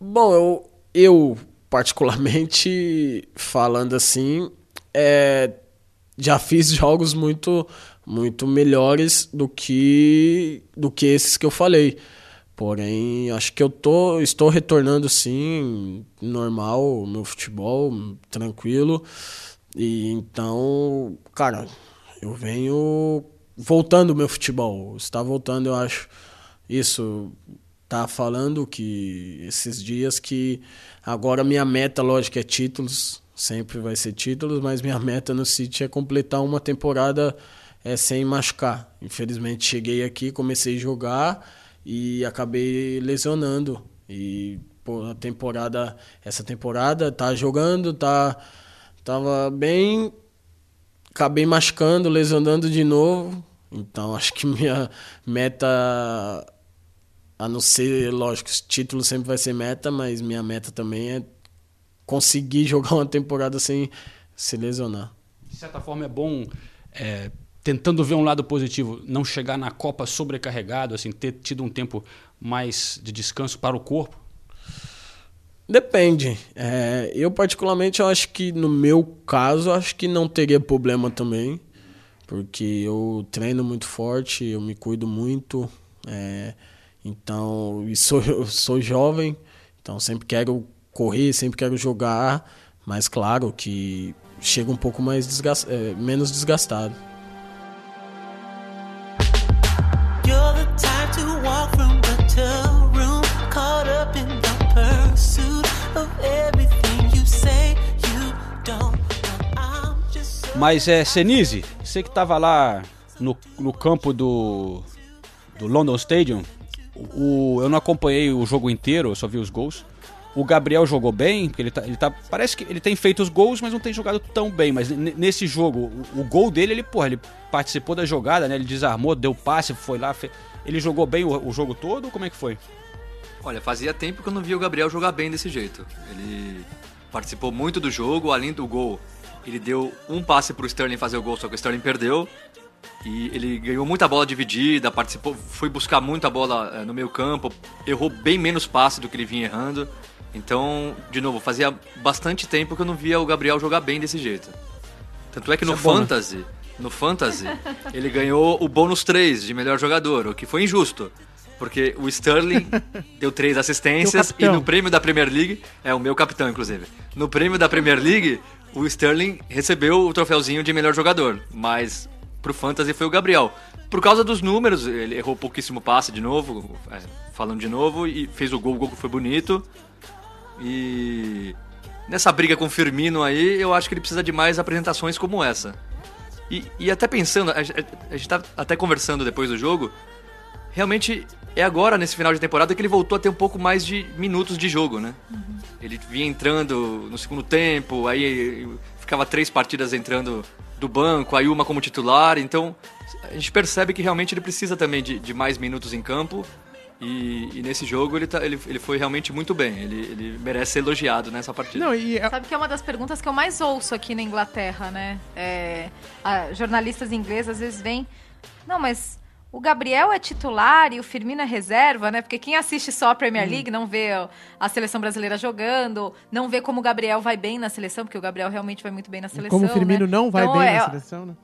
Bom, eu, eu particularmente falando assim, é, já fiz jogos muito muito melhores do que do que esses que eu falei. Porém, acho que eu tô estou retornando sim, normal, meu futebol, tranquilo. E então, cara, eu venho voltando meu futebol. Está voltando, eu acho. Isso tá falando que esses dias que agora minha meta, lógico, é títulos sempre vai ser títulos, mas minha meta no City é completar uma temporada é, sem machucar. Infelizmente cheguei aqui, comecei a jogar e acabei lesionando. E pô, a temporada, essa temporada tá jogando, tá tava bem, acabei machucando, lesionando de novo. Então acho que minha meta a não ser, lógico, título sempre vai ser meta, mas minha meta também é conseguir jogar uma temporada sem se lesionar. De certa forma é bom, é, tentando ver um lado positivo, não chegar na Copa sobrecarregado, assim, ter tido um tempo mais de descanso para o corpo? Depende. É, eu particularmente eu acho que no meu caso acho que não teria problema também, porque eu treino muito forte, eu me cuido muito, é, então e sou sou jovem, então sempre quero correr, sempre quero jogar, mas claro que chega um pouco mais desgast... É, menos desgastado. Mas é, Senise, você que estava lá no, no campo do, do London Stadium, o, eu não acompanhei o jogo inteiro, eu só vi os gols. O Gabriel jogou bem, porque ele tá, ele tá. Parece que ele tem feito os gols, mas não tem jogado tão bem. Mas nesse jogo, o, o gol dele, ele, porra, ele participou da jogada, né? Ele desarmou, deu passe, foi lá. fe- Ele jogou bem o, o jogo todo como é que foi? Olha, fazia tempo que eu não via o Gabriel jogar bem desse jeito. Ele participou muito do jogo, além do gol. Ele deu um passe pro Sterling fazer o gol, só que o Sterling perdeu. E ele ganhou muita bola dividida, participou, foi buscar muita bola eh, no meio campo, errou bem menos passe do que ele vinha errando. Então, de novo, fazia bastante tempo que eu não via o Gabriel jogar bem desse jeito. Tanto é que no Isso é bom, né? Fantasy, no Fantasy, ele ganhou o bônus 3 de melhor jogador, o que foi injusto. Porque o Sterling deu três assistências e no prêmio da Premier League, é o meu capitão, inclusive. No prêmio da Premier League, o Sterling recebeu o troféuzinho de melhor jogador, mas pro Fantasy foi o Gabriel. Por causa dos números, ele errou pouquíssimo passe de novo, é, falando de novo, e fez o gol, o gol que foi bonito. E nessa briga com o Firmino aí, eu acho que ele precisa de mais apresentações como essa. E, e até pensando, a, a- gente tá até conversando depois do jogo, realmente é agora, nesse final de temporada, que ele voltou a ter um pouco mais de minutos de jogo, né? Ele vinha entrando no segundo tempo, aí ficava três partidas entrando do banco, aí uma como titular, então a gente percebe que realmente ele precisa também de, de mais minutos em campo. E, e nesse jogo ele, tá- ele, ele foi realmente muito bem. Ele, ele merece ser elogiado nessa partida. Não, e é- Sabe que é uma das perguntas que eu mais ouço aqui na Inglaterra, né? É, a- jornalistas ingleses às vezes vêm. Não, mas o Gabriel é titular e o Firmino é reserva, né? Porque quem assiste só a. Premier League não vê a seleção brasileira jogando, não vê como o Gabriel vai bem na seleção, porque o Gabriel realmente vai muito bem na seleção. como o Firmino né? não vai Então, bem é, na seleção, né?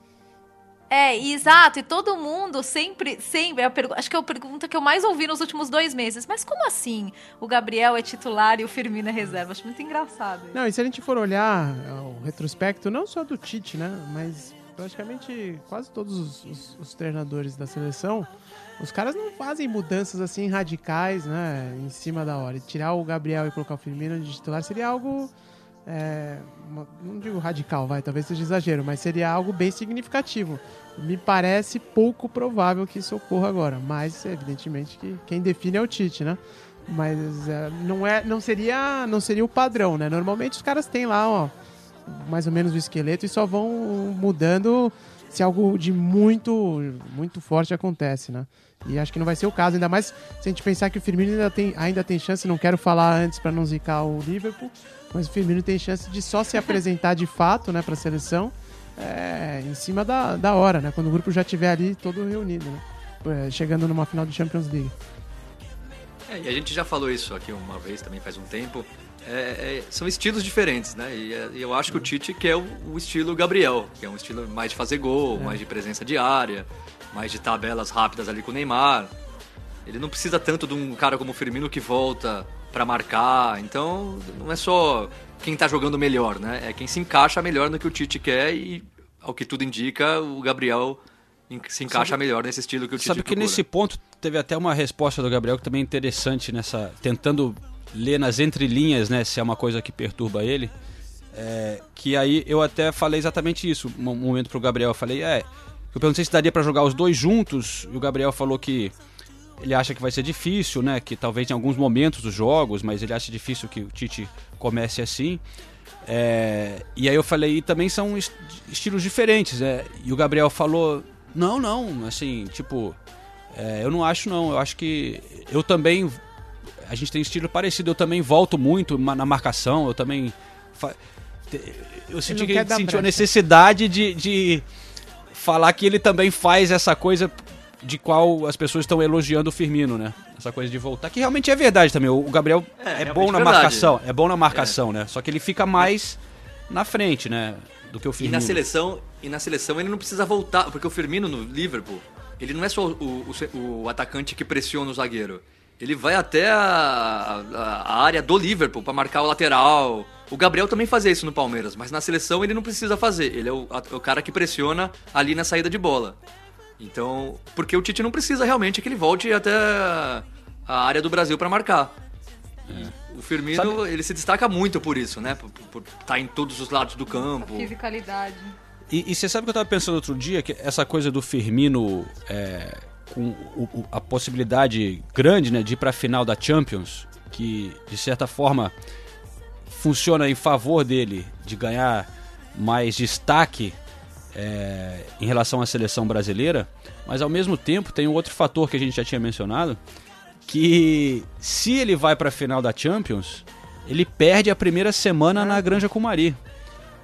É, exato. E todo mundo sempre, sempre, é acho que é a pergunta que eu mais ouvi nos últimos dois meses. Mas como assim o Gabriel é titular e o Firmino é reserva? Acho muito engraçado. isso. Não, e se a gente for olhar é, o retrospecto, não só do Tite, né? Mas praticamente quase todos os, os- os treinadores da seleção, os caras não fazem mudanças assim radicais, né? Em cima da hora. E tirar o Gabriel e colocar o Firmino de titular seria algo. é, não digo radical, vai, talvez seja exagero, mas seria algo bem significativo. Me parece pouco provável que isso ocorra agora, mas evidentemente que quem define é o Tite, né? Mas é, não é, não seria, não seria o padrão, né? Normalmente os caras têm lá, ó, mais ou menos o esqueleto e só vão mudando se algo de muito, muito forte acontece, né? E acho que não vai ser o caso, ainda mais se a gente pensar que o Firmino ainda tem, ainda tem chance, não quero falar antes para não zicar o Liverpool, mas o Firmino tem chance de só se apresentar de fato, né, para a seleção, é, em cima da, da hora, né? Quando o grupo já estiver ali todo reunido, né? É, chegando numa final de Champions League. É, e a gente já falou isso aqui uma vez também faz um tempo. É, é, são estilos diferentes, né? E, é, e eu acho que o Tite quer o, o estilo Gabriel, que é um estilo mais de fazer gol, mais de presença diária, mais de tabelas rápidas ali com o Neymar. Ele não precisa tanto de um cara como o Firmino que volta pra marcar. Então, não é só quem tá jogando melhor, né? É quem se encaixa melhor no que o Tite quer e, ao que tudo indica, o Gabriel se encaixa melhor nesse estilo que o Tite Sabe que procura. nesse ponto teve até uma resposta do Gabriel que também é interessante nessa. tentando ler nas entrelinhas, né? Se é uma coisa que perturba ele. É, que aí eu até falei exatamente isso. Um momento pro Gabriel. Eu falei, é. Eu perguntei se daria pra jogar os dois juntos. E o Gabriel falou que ele acha que vai ser difícil, né? Que talvez em alguns momentos dos jogos, mas ele acha difícil que o Tite comece assim. É, e aí eu falei, e também são est- estilos diferentes, né? E o Gabriel falou, não, não, assim, tipo, é, eu não acho não, eu acho que eu também, a gente tem estilo parecido, eu também volto muito na marcação, eu também... Eu senti que ele sentiu a necessidade de, de falar que ele também faz essa coisa de qual as pessoas estão elogiando o Firmino, né? Essa coisa de voltar, que realmente é verdade também. O Gabriel É, é, bom na verdade. marcação, é bom na marcação, né? Só que ele fica mais na frente, né? Do que o E Firmino. na seleção, e na seleção ele não precisa voltar, porque o Firmino no Liverpool, ele não é só o, o- o atacante que pressiona o zagueiro. Ele vai até a, a- a área do Liverpool para marcar o lateral. O Gabriel também fazia isso no Palmeiras, mas na seleção ele não precisa fazer. Ele é o, a- o cara que pressiona ali na saída de bola. Então, porque o Tite não precisa realmente que ele volte até a área do Brasil para marcar. O Firmino, ele se destaca muito por isso, né? Por estar em todos os lados do campo. Fisicalidade. E, e você sabe que eu tava pensando outro dia que essa coisa do Firmino é, com o- o- a possibilidade grande né, de ir pra final da Champions. que, de certa forma, funciona em favor dele de ganhar mais destaque é, em relação à seleção brasileira, mas ao mesmo tempo tem um outro fator que a gente já tinha mencionado, que se ele vai para a final da Champions, ele perde a primeira semana na Granja Comari.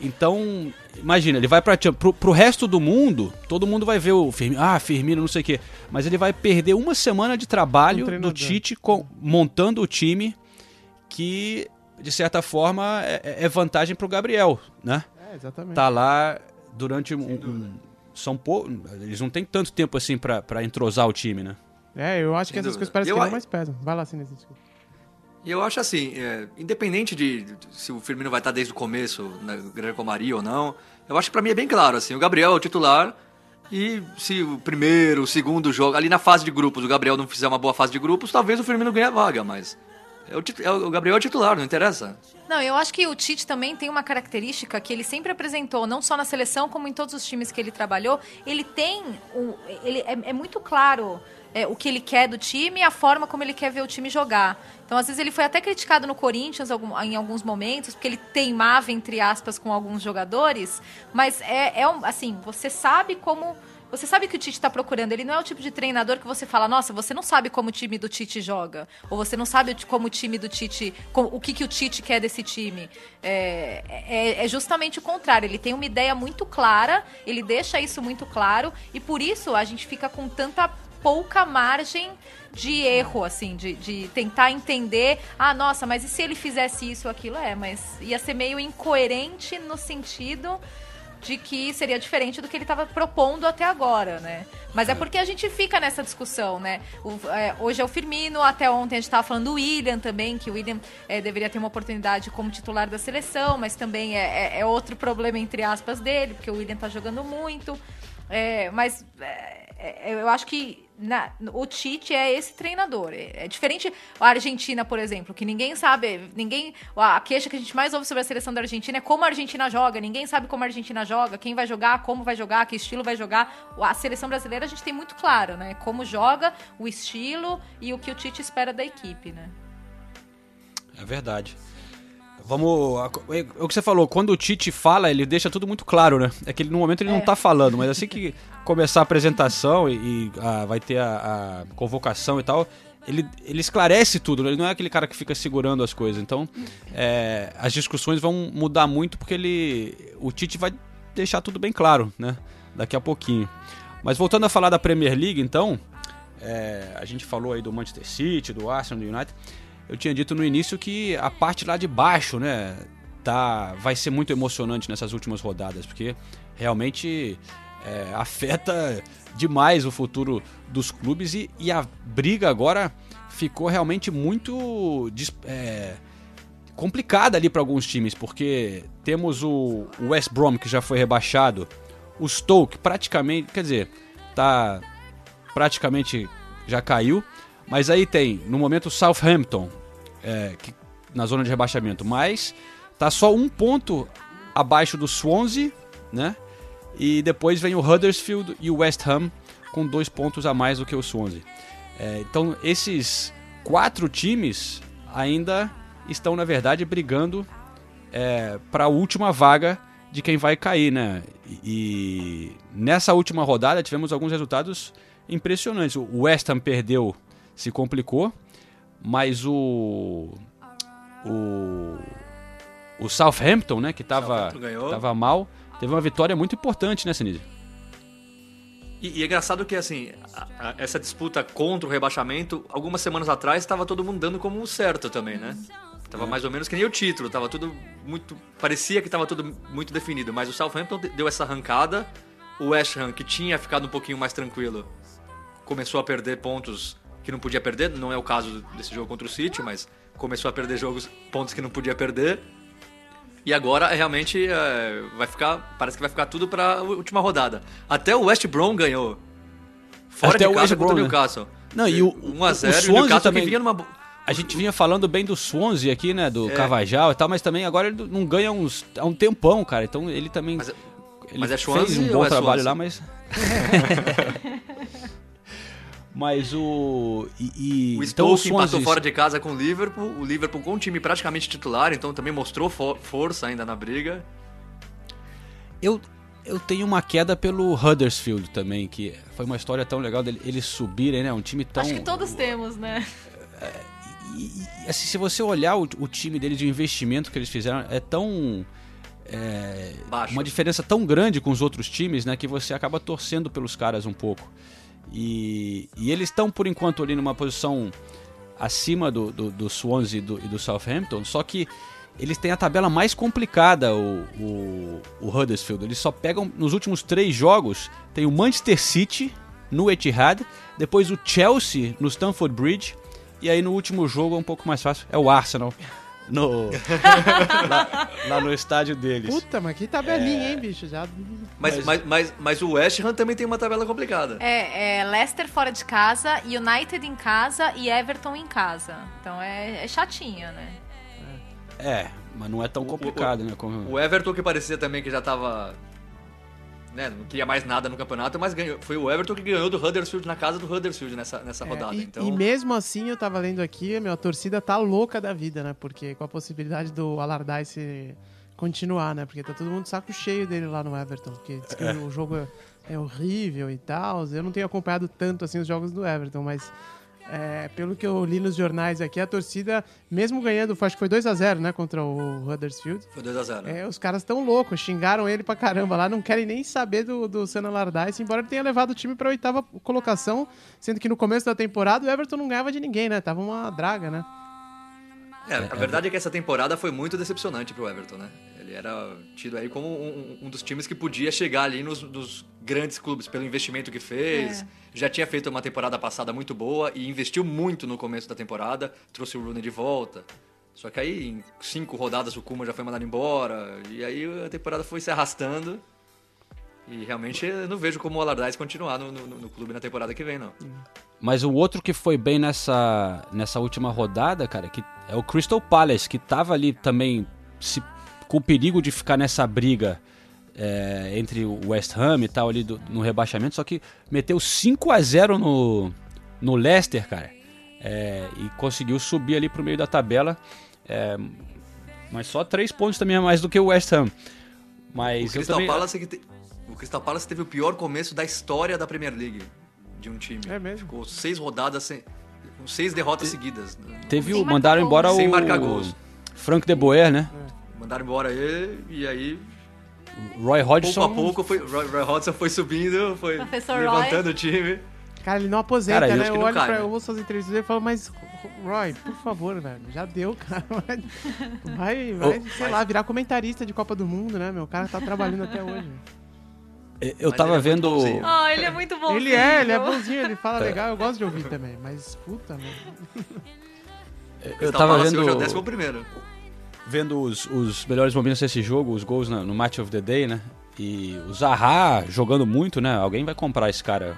Então, imagina, ele vai para pro, pro resto do mundo, todo mundo vai ver o Firmino, ah, Firmino, não sei o quê, mas ele vai perder uma semana de trabalho Um do. Tite com- montando o time que de certa forma é, é vantagem pro Gabriel, né? É, exatamente. Tá lá durante um, um- são pou... eles não têm tanto tempo assim pra pra entrosar o time, né? É, eu acho que Sem essas dúvida. coisas parecem Eu que não a- mais pesam. Vai lá, Sinise, desculpa. E eu acho assim, é, independente de, de se o Firmino vai estar desde o começo na Grande Comari ou não, eu acho que pra mim é bem claro, assim, o Gabriel é o titular e se o primeiro, o segundo jogo, ali na fase de grupos, o Gabriel não fizer uma boa fase de grupos, talvez o Firmino ganhe a vaga, mas é o, é o Gabriel é o titular, não interessa. Não, eu acho que o Tite também tem uma característica que ele sempre apresentou, não só na seleção, como em todos os times que ele trabalhou. Ele tem. Ele é, é muito claro é, o que ele quer do time e a forma como ele quer ver o time jogar. Então, às vezes, ele foi até criticado no Corinthians em alguns momentos, porque ele teimava, entre aspas, com alguns jogadores. Mas é, é um- assim, você sabe como. Você sabe que o Tite está procurando. Ele não é o tipo de treinador que você fala, nossa, você não sabe como o time do Tite joga. Ou você não sabe como o time do Tite. o que, que o Tite quer desse time. É, é- é justamente o contrário. Ele tem uma ideia muito clara, ele deixa isso muito claro, e por isso a gente fica com tanta pouca margem de erro, assim, de, de tentar entender, ah, nossa, mas e se ele fizesse isso ou aquilo? É, mas ia ser meio incoerente no sentido de que seria diferente do que ele estava propondo até agora, né? Mas é porque a gente fica nessa discussão, né? O- é, hoje é o Firmino, até ontem a gente estava falando do William também, que o William é, deveria ter uma oportunidade como titular da seleção, mas também é, é- é outro problema, entre aspas, dele, porque o William tá jogando muito. É, mas é, é, eu acho que na- o Tite é esse treinador. É, é diferente a Argentina, por exemplo, que ninguém sabe, ninguém. A queixa que a gente mais ouve sobre a seleção da Argentina é como a Argentina joga. Ninguém sabe como a Argentina joga, quem vai jogar, como vai jogar, que estilo vai jogar. A seleção brasileira a gente tem muito claro, né? Como joga, o estilo e o que o Tite espera da equipe, né? É verdade. Vamos. É o que você falou, quando o Tite fala, ele deixa tudo muito claro, né? É que ele, no momento ele não tá falando, mas assim que começar a apresentação e, e, ah, vai ter a, a convocação e tal, ele, ele esclarece tudo, né? ele não é aquele cara que fica segurando as coisas. Então, é, as discussões vão mudar muito porque ele. O Tite vai deixar tudo bem claro, né? Daqui a pouquinho. Mas voltando a falar da Premier League, então, é, a gente falou aí do Manchester City, do Arsenal, do United. Eu tinha dito no início que a parte lá de baixo, né, tá, vai ser muito emocionante nessas últimas rodadas, porque realmente é, afeta demais o futuro dos clubes e, e a briga agora ficou realmente muito é, complicada ali para alguns times, porque temos o o West Brom que já foi rebaixado, o Stoke praticamente, quer dizer, tá praticamente já caiu, mas aí tem no momento o Southampton é, que- na zona de rebaixamento, mas tá só um ponto abaixo do Swansea, né? E depois vem o Huddersfield e o West Ham com dois pontos a mais do que o Swansea. É, então esses quatro times ainda estão na verdade brigando para a última vaga de quem vai cair, né? E, e nessa última rodada tivemos alguns resultados impressionantes. O West Ham perdeu, se complicou, mas o o o Southampton, né, que estava tava mal, teve uma vitória muito importante, né, Sinise? E, e é engraçado que, assim, a- a- essa disputa contra o rebaixamento, algumas semanas atrás, estava todo mundo dando como certo também, né? Tava mais ou menos que nem o título, tava tudo muito. Parecia que tava tudo muito definido, mas o Southampton de- deu essa arrancada. O West Ham, que tinha ficado um pouquinho mais tranquilo, começou a perder pontos que não podia perder. Não é o caso desse jogo contra o City, mas começou a perder jogos, pontos que não podia perder. E agora é realmente é, vai ficar, parece que vai ficar tudo para a última rodada. Até o West Brom ganhou. Fora Até de o casa West contra Brom, o né? Newcastle. Não, e o- 1 a o 0 e o Swansea Newcastle também- vinha numa A gente vinha falando bem do Swansea aqui, né, do É. Carvajal e tal, mas também agora ele não ganha uns, há um tempão, cara. Então ele também Mas é- ele mas é fez Swansea um ou bom é trabalho Swansea? lá, mas Mas o. E, e- O então Stoke empatou fora de casa com o Liverpool. O Liverpool com um time praticamente titular, então também mostrou fo- força ainda na briga. Eu, eu tenho uma queda pelo Huddersfield também, que foi uma história tão legal dele, eles subirem, né? Um time tão. Acho que todos temos, né? E, e, assim, se você olhar o, o time deles de investimento que eles fizeram, é tão. é, Baixo. uma diferença tão grande com os outros times, né? Que você acaba torcendo pelos caras um pouco. E, e eles estão, por enquanto, ali numa posição acima do, do, do Swansea e do, e do Southampton, só que eles têm a tabela mais complicada, o, o, o Huddersfield. Eles só pegam, nos últimos três jogos, tem o Manchester City no Etihad, depois o Chelsea no Stamford Bridge, e aí no último jogo é um pouco mais fácil, é o Arsenal. No, lá, lá no estádio deles. Puta, mas que tabelinha, hein, bicho? Já... Mas, mas, mas, mas o West Ham também tem uma tabela complicada. É, é Leicester fora de casa, United em casa e Everton em casa. Então é, é chatinha, né? É, mas não é tão complicado, né? Como... O Everton que parecia também que já tava. Né, não queria mais nada no campeonato, mas ganhou, foi o Everton que ganhou do Huddersfield na casa do Huddersfield nessa, nessa É, rodada. e, então, e mesmo assim, eu tava lendo aqui, meu, a torcida tá louca da vida, né? Porque com a possibilidade do Allardyce continuar, né? Porque tá todo mundo saco cheio dele lá no Everton. Porque diz que o jogo é, é horrível e tal. Eu não tenho acompanhado tanto assim os jogos do Everton, mas é, pelo que eu li nos jornais aqui, a torcida, mesmo ganhando, acho que foi 2 a 0 né? Contra o Huddersfield. foi 2x0. É, os caras tão loucos, xingaram ele pra caramba lá, não querem nem saber do, do Sam Allardyce, embora ele tenha levado o time pra oitava colocação, sendo que no começo da temporada o Everton não ganhava de ninguém, né? Tava uma draga, né? É, a verdade é que essa temporada foi muito decepcionante pro Everton, né? Ele era tido aí como um, um dos times que podia chegar ali nos, nos grandes clubes pelo investimento que fez. Já tinha feito uma temporada passada muito boa e investiu muito no começo da temporada. Trouxe o Rooney de volta. Só que aí, em cinco rodadas, o Kuma já foi mandado embora. E aí a temporada foi se arrastando. E realmente eu não vejo como o Allardyce continuar no, no, no clube na temporada que vem, não. Mas o outro que foi bem nessa, nessa última rodada, cara, que é o Crystal Palace, que tava ali também se, com o perigo de ficar nessa briga é, entre o West Ham e tal ali do- no rebaixamento, só que meteu 5 a 0 no, no Leicester, cara, é, e conseguiu subir ali pro meio da tabela, é, mas só três pontos também a mais do que o West Ham. Mas O Crystal, também, Palace que te- o Crystal Palace teve o pior começo da história da Premier League de um time. É mesmo? Ficou seis rodadas sem. com seis derrotas seguidas. teve o, mandaram marcar embora gols. o Sem marcar gols. Frank de Boer, né? Mandaram embora ele e aí, Roy Hodgson. pouco a pouco, foi, Roy, Roy Hodgson foi subindo, foi Professor levantando o time. Cara, ele não aposenta, Cara, eu né? acho Eu olho cai, pra né? eu ouço as entrevistas dele e falo, mas Roy, por favor, velho, já deu, cara. Vai, vai, vai sei lá, virar comentarista de Copa do Mundo, né, meu? O cara tá trabalhando até hoje. Eu Mas tava ele é vendo. bonzinho. Ah, ele é muito bom. Ele é, ele é bonzinho, ele fala legal, eu gosto de ouvir também, mas puta, meu. Eu tava vendo. hoje é o décimo primeiro. Vendo os, os melhores momentos desse jogo, os gols na- no Match of the Day, né? E o Zaha jogando muito, né? Alguém vai comprar esse cara,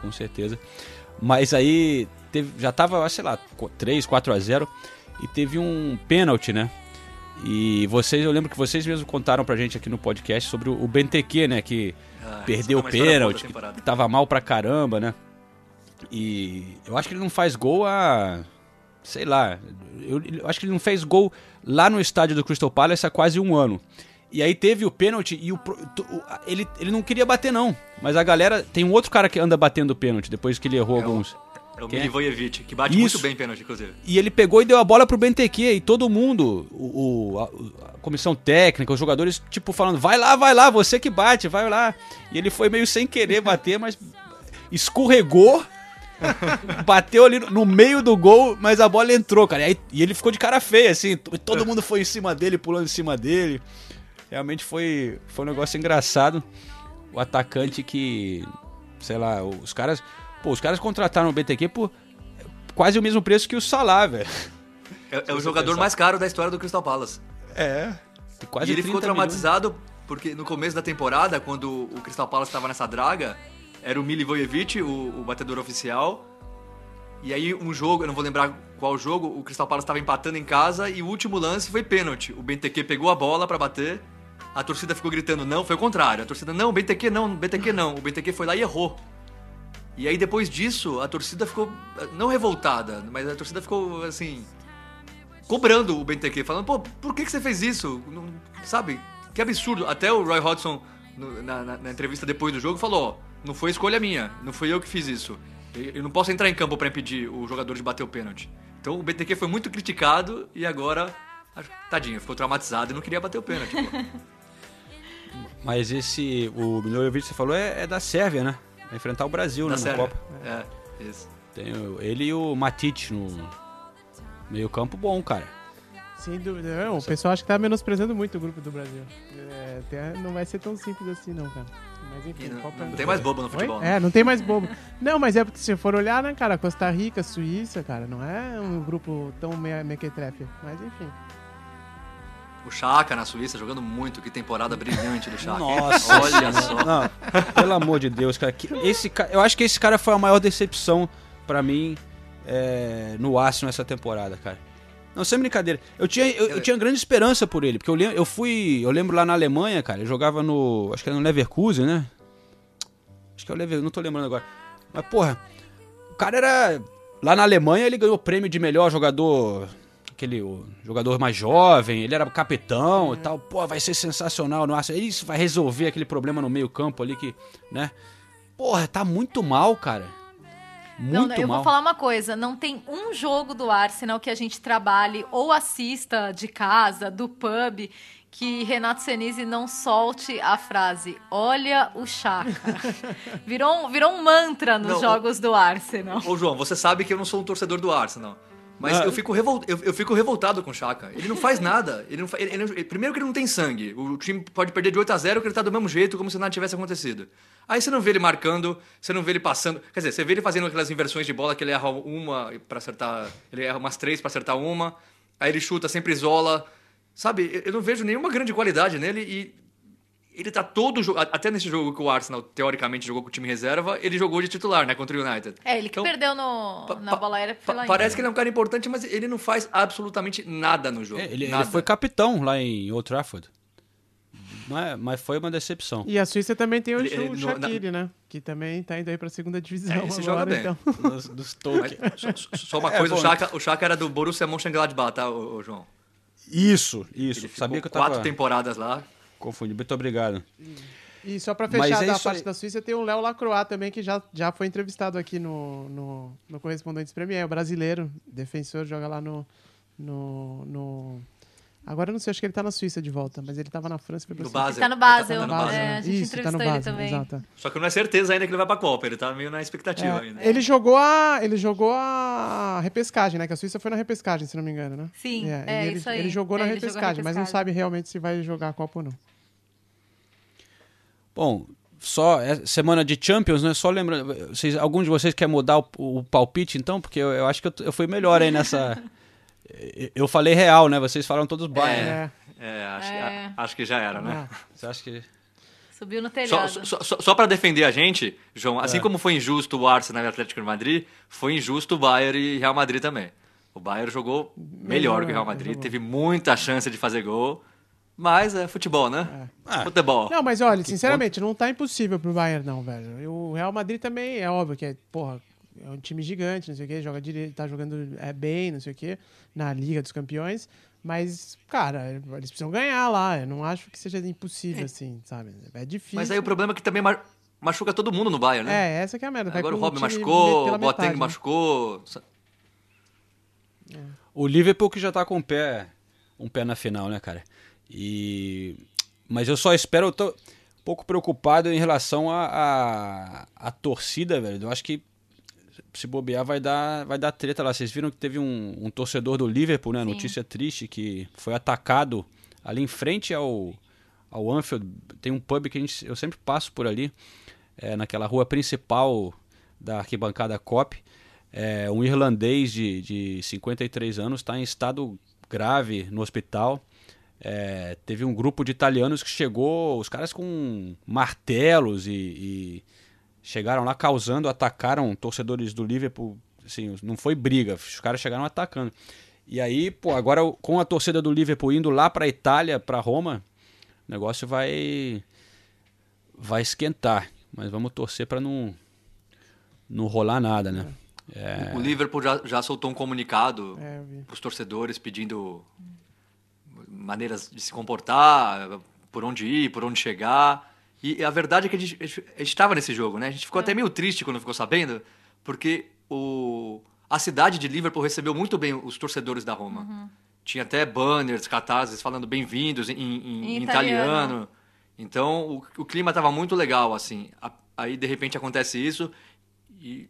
com certeza. Mas aí teve, já tava, sei lá, 3, 4 a 0 e teve um pênalti, né? E vocês, eu lembro que vocês mesmos contaram pra gente aqui no podcast sobre o Benteke, né? Que Ah, perdeu o pênalti, que temporada. tava mal pra caramba, né? E eu acho que ele não faz gol há. Sei lá. Eu, eu acho que ele não fez gol lá no estádio do Crystal Palace há quase um ano. E aí teve o pênalti e o, o- ele, ele não queria bater, não. Mas a galera. Tem um outro cara que anda batendo o pênalti depois que ele errou É o- alguns. É o é? Milivojevic, que bate Isso. muito bem pênalti, inclusive. E ele pegou e deu a bola pro Benteke e todo mundo, o, o- a, a comissão técnica, os jogadores, tipo, falando, vai lá, vai lá, você que bate, vai lá. E ele foi meio sem querer bater, mas escorregou, bateu ali no meio do gol, mas a bola entrou, cara. E, aí- e ele ficou de cara feia, assim, to- todo mundo foi em cima dele, pulando em cima dele. Realmente foi, foi um negócio engraçado. O atacante que, sei lá, os caras, pô, os caras contrataram o BTQ por quase o mesmo preço que o Salah, velho. É, é o jogador mais caro da história do Crystal Palace. É. Quase e ele 30 ficou milhões. traumatizado porque no começo da temporada, quando o Crystal Palace estava nessa draga, era o Milivojevic, o, o batedor oficial. E aí um jogo, eu não vou lembrar qual jogo, o Crystal Palace estava empatando em casa e o último lance foi pênalti. O Benteke pegou a bola para bater, a torcida ficou gritando não, foi o contrário. A torcida não, Benteke não, Benteke não. O Benteke foi lá e errou. E aí depois disso, a torcida ficou não revoltada, mas a torcida ficou assim cobrando o Benteke, falando, pô, por que, que você fez isso? Não- sabe? Que absurdo. Até o Roy Hodgson, na, na- na entrevista depois do jogo, falou, ó, não foi escolha minha, não fui eu que fiz isso. Eu não posso entrar em campo pra impedir o jogador de bater o pênalti. Então o BTQ foi muito criticado e agora, tadinho, ficou traumatizado e não queria bater o pênalti. Mas esse, o Milojevic, você falou, é, é da Sérvia, né? Vai enfrentar o Brasil, Da né, na. Copa. É, isso. Tem ele e o Matic no meio campo bom, cara. Sem dúvida. Não, o pessoal acha que tá menosprezando muito o grupo do Brasil. É, até não vai ser tão simples assim, não, cara. Mas enfim, não- Copa- não tem mais bobo no futebol, né? É, não tem mais bobo. Não, mas é porque se for olhar, né, cara, Costa Rica, Suíça, cara, não é um grupo tão me mequetrefe. Mas enfim. O Chaka na Suíça jogando muito, que temporada brilhante do Chaka. Nossa, Olha só. Não, pelo amor de Deus, cara. que Esse, eu acho que esse cara foi a maior decepção pra mim é, no Arsenal essa temporada, cara. Não, sem brincadeira. Eu tinha, eu, eu tinha grande esperança por ele, porque eu, eu fui. Eu lembro lá na Alemanha, cara, eu jogava no. Acho que era no Leverkusen, né? Acho que é o Leverkusen, não tô lembrando agora. Mas, porra, o cara era. Lá na Alemanha ele ganhou o prêmio de melhor jogador. Aquele jogador mais jovem, ele era capitão e tal. Pô, vai ser sensacional no Arsenal. Isso vai resolver aquele problema no meio-campo ali que, né? Porra, tá muito mal, cara. Muito Não, não, eu mal. vou falar uma coisa: não tem um jogo do Arsenal que a gente trabalhe ou assista de casa, do pub, que Renato Senise não solte a frase: Olha o Chaka. virou, um, virou um mantra nos Não, jogos do Arsenal. Ô, João, você sabe que eu não sou um torcedor do Arsenal. Mas Ah. eu, fico revol... eu, eu fico revoltado com o Chaka. Ele não faz nada. Ele não fa... ele- ele Primeiro que ele não tem sangue. O time pode perder de 8 a 0 que ele tá do mesmo jeito, como se nada tivesse acontecido. Aí você não vê ele marcando, você não vê ele passando. Quer dizer, você vê ele fazendo aquelas inversões de bola que ele erra uma para acertar. Ele erra umas três para acertar uma. Aí ele chuta, sempre isola. Sabe, eu não vejo nenhuma grande qualidade nele e. Ele tá todo jogo. Até nesse jogo que o Arsenal, teoricamente, jogou com o time reserva, ele jogou de titular, né? Contra o United. É, ele que Então, perdeu no, pa- na pa- bola aérea Pa- pela Parece Inter. que ele é um cara importante, mas ele não faz absolutamente nada no jogo. É, ele, ele Nada. foi capitão lá em Old Trafford. É, mas foi uma decepção. E a Suíça também tem o, Ele- ele o Shaqiri, né? Que também tá indo aí pra segunda divisão É, esse agora, joga bem. então. Dos. Mas só, só- uma É, coisa, bom, o, Chaka, o Chaka era do Borussia Mönchengladbach, tá, ô, ô, João? Isso, Ele isso. ficou Sabia que eu quatro tava temporadas lá. Confundindo. Muito obrigado. E só pra Mas fechar é da parte aí. da Suíça, tem o Léo Lacroix também, que já, já foi entrevistado aqui no, no, no Correspondentes Premier, é o brasileiro, defensor, joga lá no, no, no... Agora eu não sei, acho que ele tá na Suíça de volta, mas ele tava na França e foi pra Suíça. Basel. Tá no Basel, Tá no Basel, é, né? a gente Isso, tá no entrevistou ele Basel, também. exato. Só que não é certeza ainda que ele vai pra Copa, ele tá meio na expectativa É, ainda. ele jogou a ele jogou a repescagem, né? Que a Suíça foi na repescagem, se não me engano, né? Sim, e é ele, isso aí. Ele jogou na É, ele jogou a repescagem, mas não repescagem. sabe realmente se vai jogar a Copa ou não. Bom, só é semana de Champions, né? Só lembrando, vocês, algum de vocês quer mudar o, o palpite então? Porque eu, eu acho que eu, eu fui melhor aí nessa. Eu- falei real, né? Vocês falaram todos Bayern. né? É. É, acho, É. a- acho que já era, né? Ah, Você acha que. Subiu no Só, telhado. só, só, só pra defender a gente, João, assim É. como foi injusto o Arsenal e o Atlético de Madrid, foi injusto o Bayern e Real Madrid também. O Bayern jogou melhor que o Real Madrid, teve muita chance de fazer gol, mas é futebol, né? Ah. Futebol. Não, mas olha, sinceramente, não tá impossível pro Bayern, não, velho. E O Real Madrid também é óbvio que é, porra, é um time gigante, não sei o quê, joga direito, tá jogando é, bem, não sei o quê, na Liga dos Campeões. Mas, cara, eles precisam ganhar lá. Eu não acho que seja impossível, assim, sabe? É difícil. Mas aí o problema é que também ma- machuca todo mundo no Bayern, né? É, essa que é a merda. vai Agora o Robin machucou, o Boateng né? machucou. O Liverpool que já tá com um pé, um pé na final, né, cara? E mas eu só espero, eu tô um pouco preocupado em relação à a, torcida, velho. Eu acho que se bobear vai dar, vai dar treta lá. Vocês viram que teve um, um torcedor do Liverpool, né? Sim. Notícia triste que foi atacado ali em frente ao ao Anfield. Tem um pub que a gente, eu sempre passo por ali, é, naquela rua principal da arquibancada COP. É, um irlandês de, de 53 anos está em estado grave no hospital. É, teve um grupo de italianos que chegou, os caras com martelos e, e chegaram lá causando, atacaram torcedores do Liverpool. Assim, não foi briga, os caras chegaram atacando. E aí, pô, agora com a torcida do Liverpool indo lá para Itália, para Roma, o negócio vai vai esquentar. Mas vamos torcer para não não rolar nada, né? É, O Liverpool já, já soltou um comunicado É, para os torcedores pedindo maneiras de se comportar, por onde ir, por onde chegar. E a verdade é que a gente estava nesse jogo, né? A gente ficou até meio triste quando ficou sabendo, porque o, a cidade de Liverpool recebeu muito bem os torcedores da Roma. Tinha até banners, cartazes falando bem-vindos em, em- Em em italiano. italiano. Então o, o clima estava muito legal, assim. A- aí de repente acontece isso e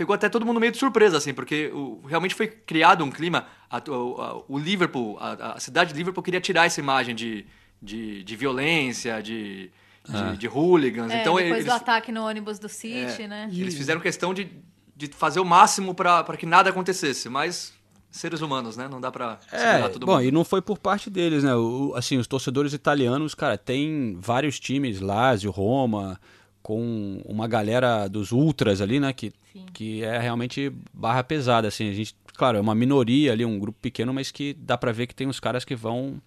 pegou até todo mundo meio de surpresa, assim, porque o- realmente foi criado um clima. a- o, a- o Liverpool, a, a cidade de Liverpool queria tirar essa imagem de, de, de violência, de, de, de hooligans. É, então depois eles, do ataque no ônibus do City, É. né? eles fizeram questão de, de fazer o máximo para que nada acontecesse, mas seres humanos, né? Não dá pra segurar É, todo bom, mundo. e não foi por parte deles, né? O- assim, os torcedores italianos, cara, tem vários times, Lazio, Roma, com uma galera dos ultras ali, né? Que, que é realmente barra pesada, assim. A gente, claro, é uma minoria ali, um grupo pequeno, mas que dá pra ver que tem uns caras que vão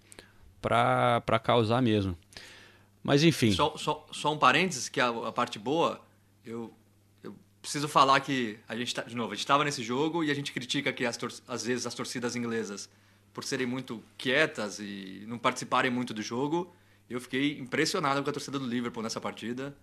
pra, pra causar mesmo. Mas enfim. Só, só, só um parênteses, que a, a parte boa, eu, eu preciso falar que a gente, tá, de novo, a gente estava nesse jogo e a gente critica que as às vezes as torcidas inglesas, por serem muito quietas e não participarem muito do jogo, eu fiquei impressionado com a torcida do Liverpool nessa partida.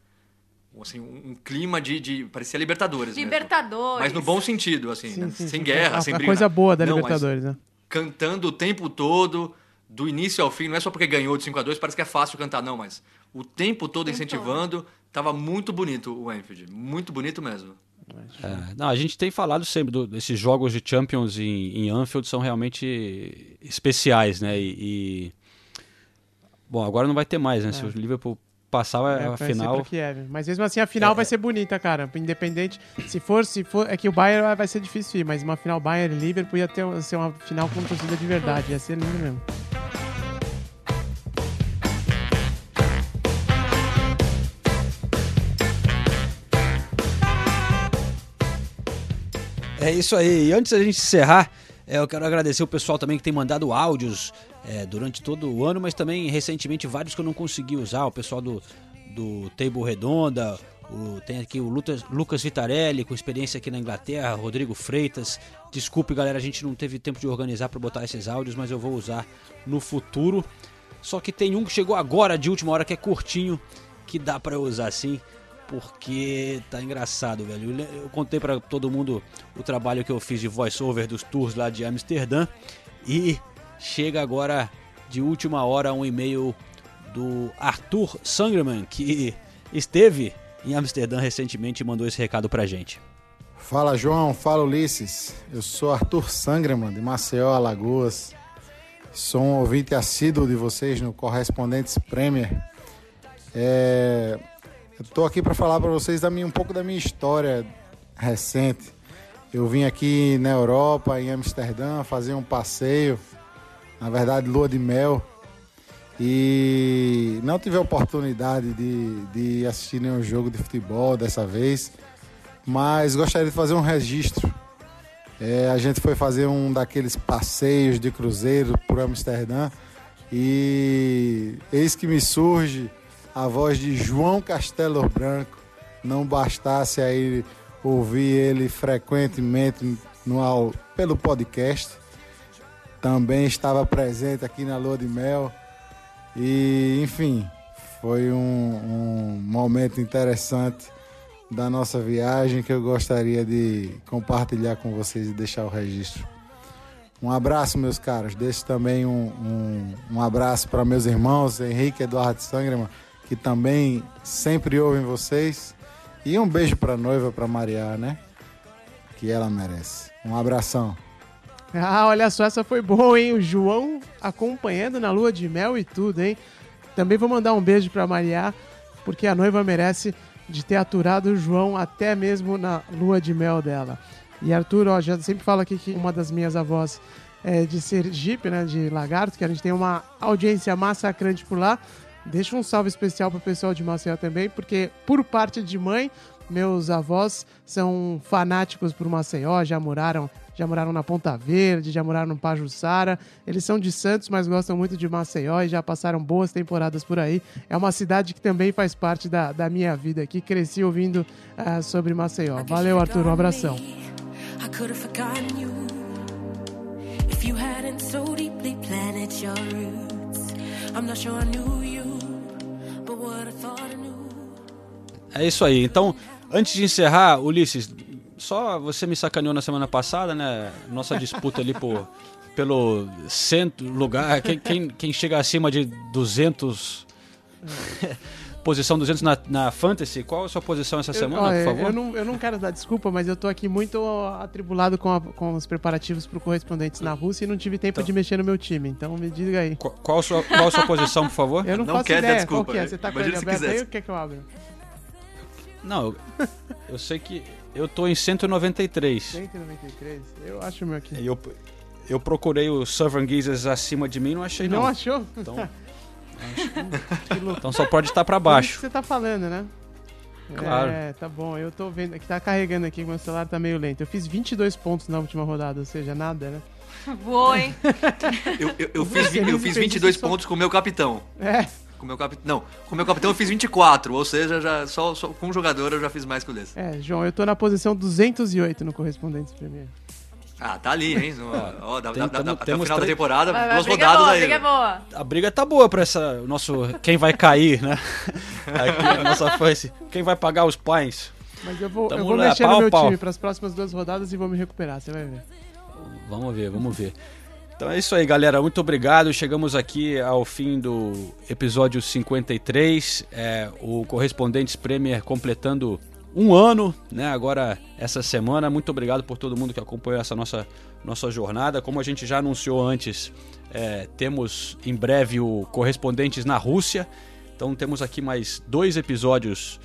Assim, um, um clima de, de. parecia Libertadores. mesmo. Libertadores. Mas no bom sentido, assim, Sim, né? sim, sem sim. guerra, A- sem briga. coisa boa da Não, mas Libertadores, né? Cantando o tempo todo, do início ao fim, não é só porque ganhou de 5 a 2 parece que é fácil cantar, não, mas o tempo todo incentivando, tava muito bonito o Anfield, muito bonito mesmo. É, não, a gente tem falado sempre do, desses jogos de Champions em, em Anfield são realmente especiais, né? E, e- bom, agora não vai ter mais, né? Se o Liverpool passar É, a final, Kiev. Mas mesmo assim a final vai ser bonita, cara. Independente. Se for, se for. É que o Bayern vai ser difícil ir, mas uma final Bayern e Liverpool ia ter, ser uma final com torcida de verdade. Ia ser lindo mesmo. É isso aí. E antes da gente encerrar, é, eu quero agradecer o pessoal também que tem mandado áudios é, durante todo o ano, mas também recentemente vários que eu não consegui usar. O pessoal do, do Table Redonda, o- tem aqui o Lucas, Lucas Vitarelli, com experiência aqui na Inglaterra, Rodrigo Freitas. Desculpe, galera, a gente não teve tempo de organizar para botar esses áudios, mas eu vou usar no futuro. Só que tem um que chegou agora de última hora que é curtinho, que dá para usar sim porque tá engraçado, velho. Eu contei pra todo mundo o trabalho que eu fiz de voice-over dos tours lá de Amsterdã e chega agora de última hora um e-mail do Arthur Sangerman, que esteve em Amsterdã recentemente e mandou esse recado pra gente. Fala João, fala Ulisses. Eu sou Arthur Sangraman, de Maceió, Alagoas. Sou um ouvinte assíduo de vocês no Correspondentes Premier. É, eu estou aqui para falar para vocês da minha, um pouco da minha história recente. Eu vim aqui na Europa, em Amsterdã, fazer um passeio, na verdade, lua de mel. E não tive a oportunidade de, de assistir nenhum jogo de futebol dessa vez mas gostaria de fazer um registro. É, a gente foi fazer um daqueles passeios de cruzeiro por Amsterdã e eis que me surge a voz de João Castelo Branco. Não bastasse aí ouvir ele frequentemente no, pelo podcast, também estava presente aqui na Lua de Mel e enfim, foi um, um momento interessante da nossa viagem que eu gostaria de compartilhar com vocês e deixar o registro. Um abraço, meus caros. Deixo também um, um, um abraço para meus irmãos, Henrique Eduardo Sangrama, que também sempre ouvem vocês. E um beijo para noiva, para Maria, né? Que ela merece. Um abração. Ah, olha só, essa foi boa, hein? O João acompanhando na lua de mel e tudo, hein? Também vou mandar um beijo pra Maria, porque a noiva merece de ter aturado o João até mesmo na lua de mel dela. E Arthur, ó, já sempre falo aqui que uma das minhas avós é de Sergipe, né, de Lagarto, que a gente tem uma audiência massacrante por lá. Deixa um salve especial pro pessoal de Maceió também, porque por parte de mãe, meus avós são fanáticos por Maceió, já moraram, já moraram na Ponta Verde, já moraram no Pajuçara. Eles são de Santos, mas gostam muito de Maceió e já passaram boas temporadas por aí. É uma cidade que também faz parte da, da minha vida aqui. Cresci ouvindo ah, sobre Maceió. Valeu, Arthur. Um abração. I É isso aí. Então, antes de encerrar, Ulisses, só você me sacaneou na semana passada, né? Nossa disputa ali por, pelo cento lugar. Quem, quem, quem chega acima de 200. posição 200 na, na Fantasy. Qual a sua posição essa semana, Olha, por favor? Eu não, eu não quero dar desculpa, mas eu tô aqui muito atribulado com, a- com os preparativos pro correspondentes na Rússia e não tive tempo de mexer no meu time. Então me diga aí. Qual, qual a sua, qual a sua posição, por favor? Eu não, Não faço quer dar ideia. desculpa, Qual que é? Você tá com ele aberto aí quisesse. ou quer que eu abra? Não, eu, eu sei que eu tô em 193. 193. Eu acho o meu aqui. E eu, eu procurei o Southern Geezers acima de mim e não achei Não não. achou? Então, Que louco. então só pode estar isso baixo. que você tá falando, né? Claro. É, tá bom. Eu tô vendo que tá carregando aqui, meu celular tá meio lento. Eu fiz 22 pontos na última rodada, ou seja, nada, né? Voou, hein? Eu, eu, eu fiz, eu fiz fez 22 isso só- pontos com o meu capitão. É. Com meu capitão. Não, com o meu capitão eu fiz 24, ou seja, já, só, só com um jogador eu já fiz mais que o desse. É, João, eu tô na posição 208 no Correspondentes Premier. Ah, tá ali, hein? Ó, dá, Tem- dá- tamo- até o temos final da três- temporada, Vai, vai, duas rodadas aí. briga né? boa. A briga tá boa pra essa o nosso quem vai cair, né? Aqui a nossa face. Quem vai pagar os pães? Mas eu vou, Tamo eu vou lá, mexer pau no a meu pau. time pras próximas duas rodadas e vou me recuperar, você vai ver. Vamos ver, vamos ver. Então é isso aí, galera. Muito obrigado. Chegamos aqui ao fim do episódio 53. É, o Correspondentes Premier completando um ano, né? Agora, essa semana. Muito obrigado por todo mundo que acompanhou essa nossa, nossa jornada. Como a gente já anunciou antes, é, temos em breve o Correspondentes na Rússia. Então temos aqui mais dois episódios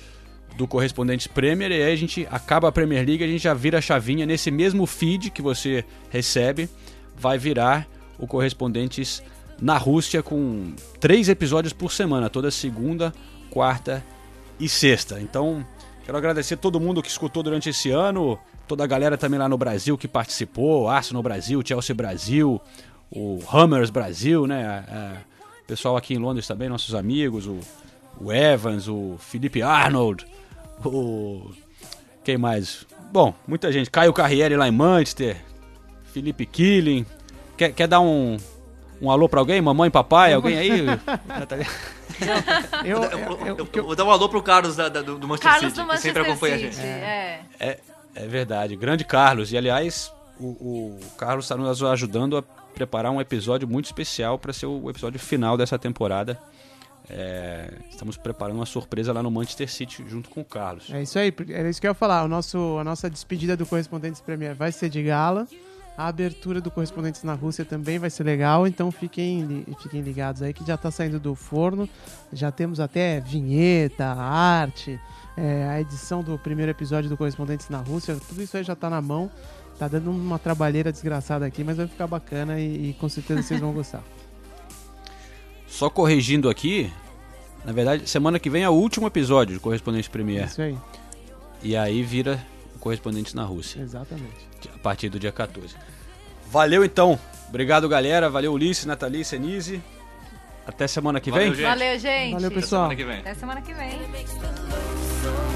do Correspondentes Premier e aí a gente acaba a Premier League, a gente já vira a chavinha nesse mesmo feed que você recebe, vai virar o Correspondentes na Rússia com três episódios por semana, toda segunda, quarta e sexta. Então, quero agradecer todo mundo que escutou durante esse ano, toda a galera também lá no Brasil que participou, Arsenal Brasil, Chelsea Brasil, o Hammers Brasil, né? a- a- o pessoal aqui em Londres também, nossos amigos, o, o Evans, o Felipe Arnold, o. Quem mais? Bom, muita gente. Caio Carriere lá em Manchester, Felipe Killing. Quer, quer dar um, um alô pra alguém? Mamãe, papai? Alguém aí? Eu, Eu, eu, eu- eu- eu- eu vou dar um alô pro Carlos da- da- do, do Manchester Carlos City, do que sempre Manchester acompanha a City. gente. É. É, é verdade, grande Carlos. E aliás, o, o Carlos está nos ajudando a preparar um episódio muito especial para ser o episódio final dessa temporada. É, estamos preparando uma surpresa lá no Manchester City junto com o Carlos. É isso aí, era isso que eu ia falar. O nosso, a nossa despedida do Correspondentes Premier vai ser de gala. A abertura do Correspondentes na Rússia também vai ser legal, então fiquem, fiquem ligados aí que já tá saindo do forno. Já temos até vinheta, arte, é, a edição do primeiro episódio do Correspondentes na Rússia, tudo isso aí já tá na mão. Tá dando uma trabalheira desgraçada aqui, mas vai ficar bacana e, e com certeza vocês vão gostar. Só corrigindo aqui, na verdade, semana que vem é o último episódio do Correspondente Premier. Isso aí, E aí vira o Correspondente na Rússia, exatamente. a partir do dia 14. Valeu então. Obrigado, galera. Valeu, Ulisses, Nathalie, Senise. Até semana que Valeu, vem. gente. Valeu, gente. Valeu, Até pessoal. semana que vem. Até semana que vem.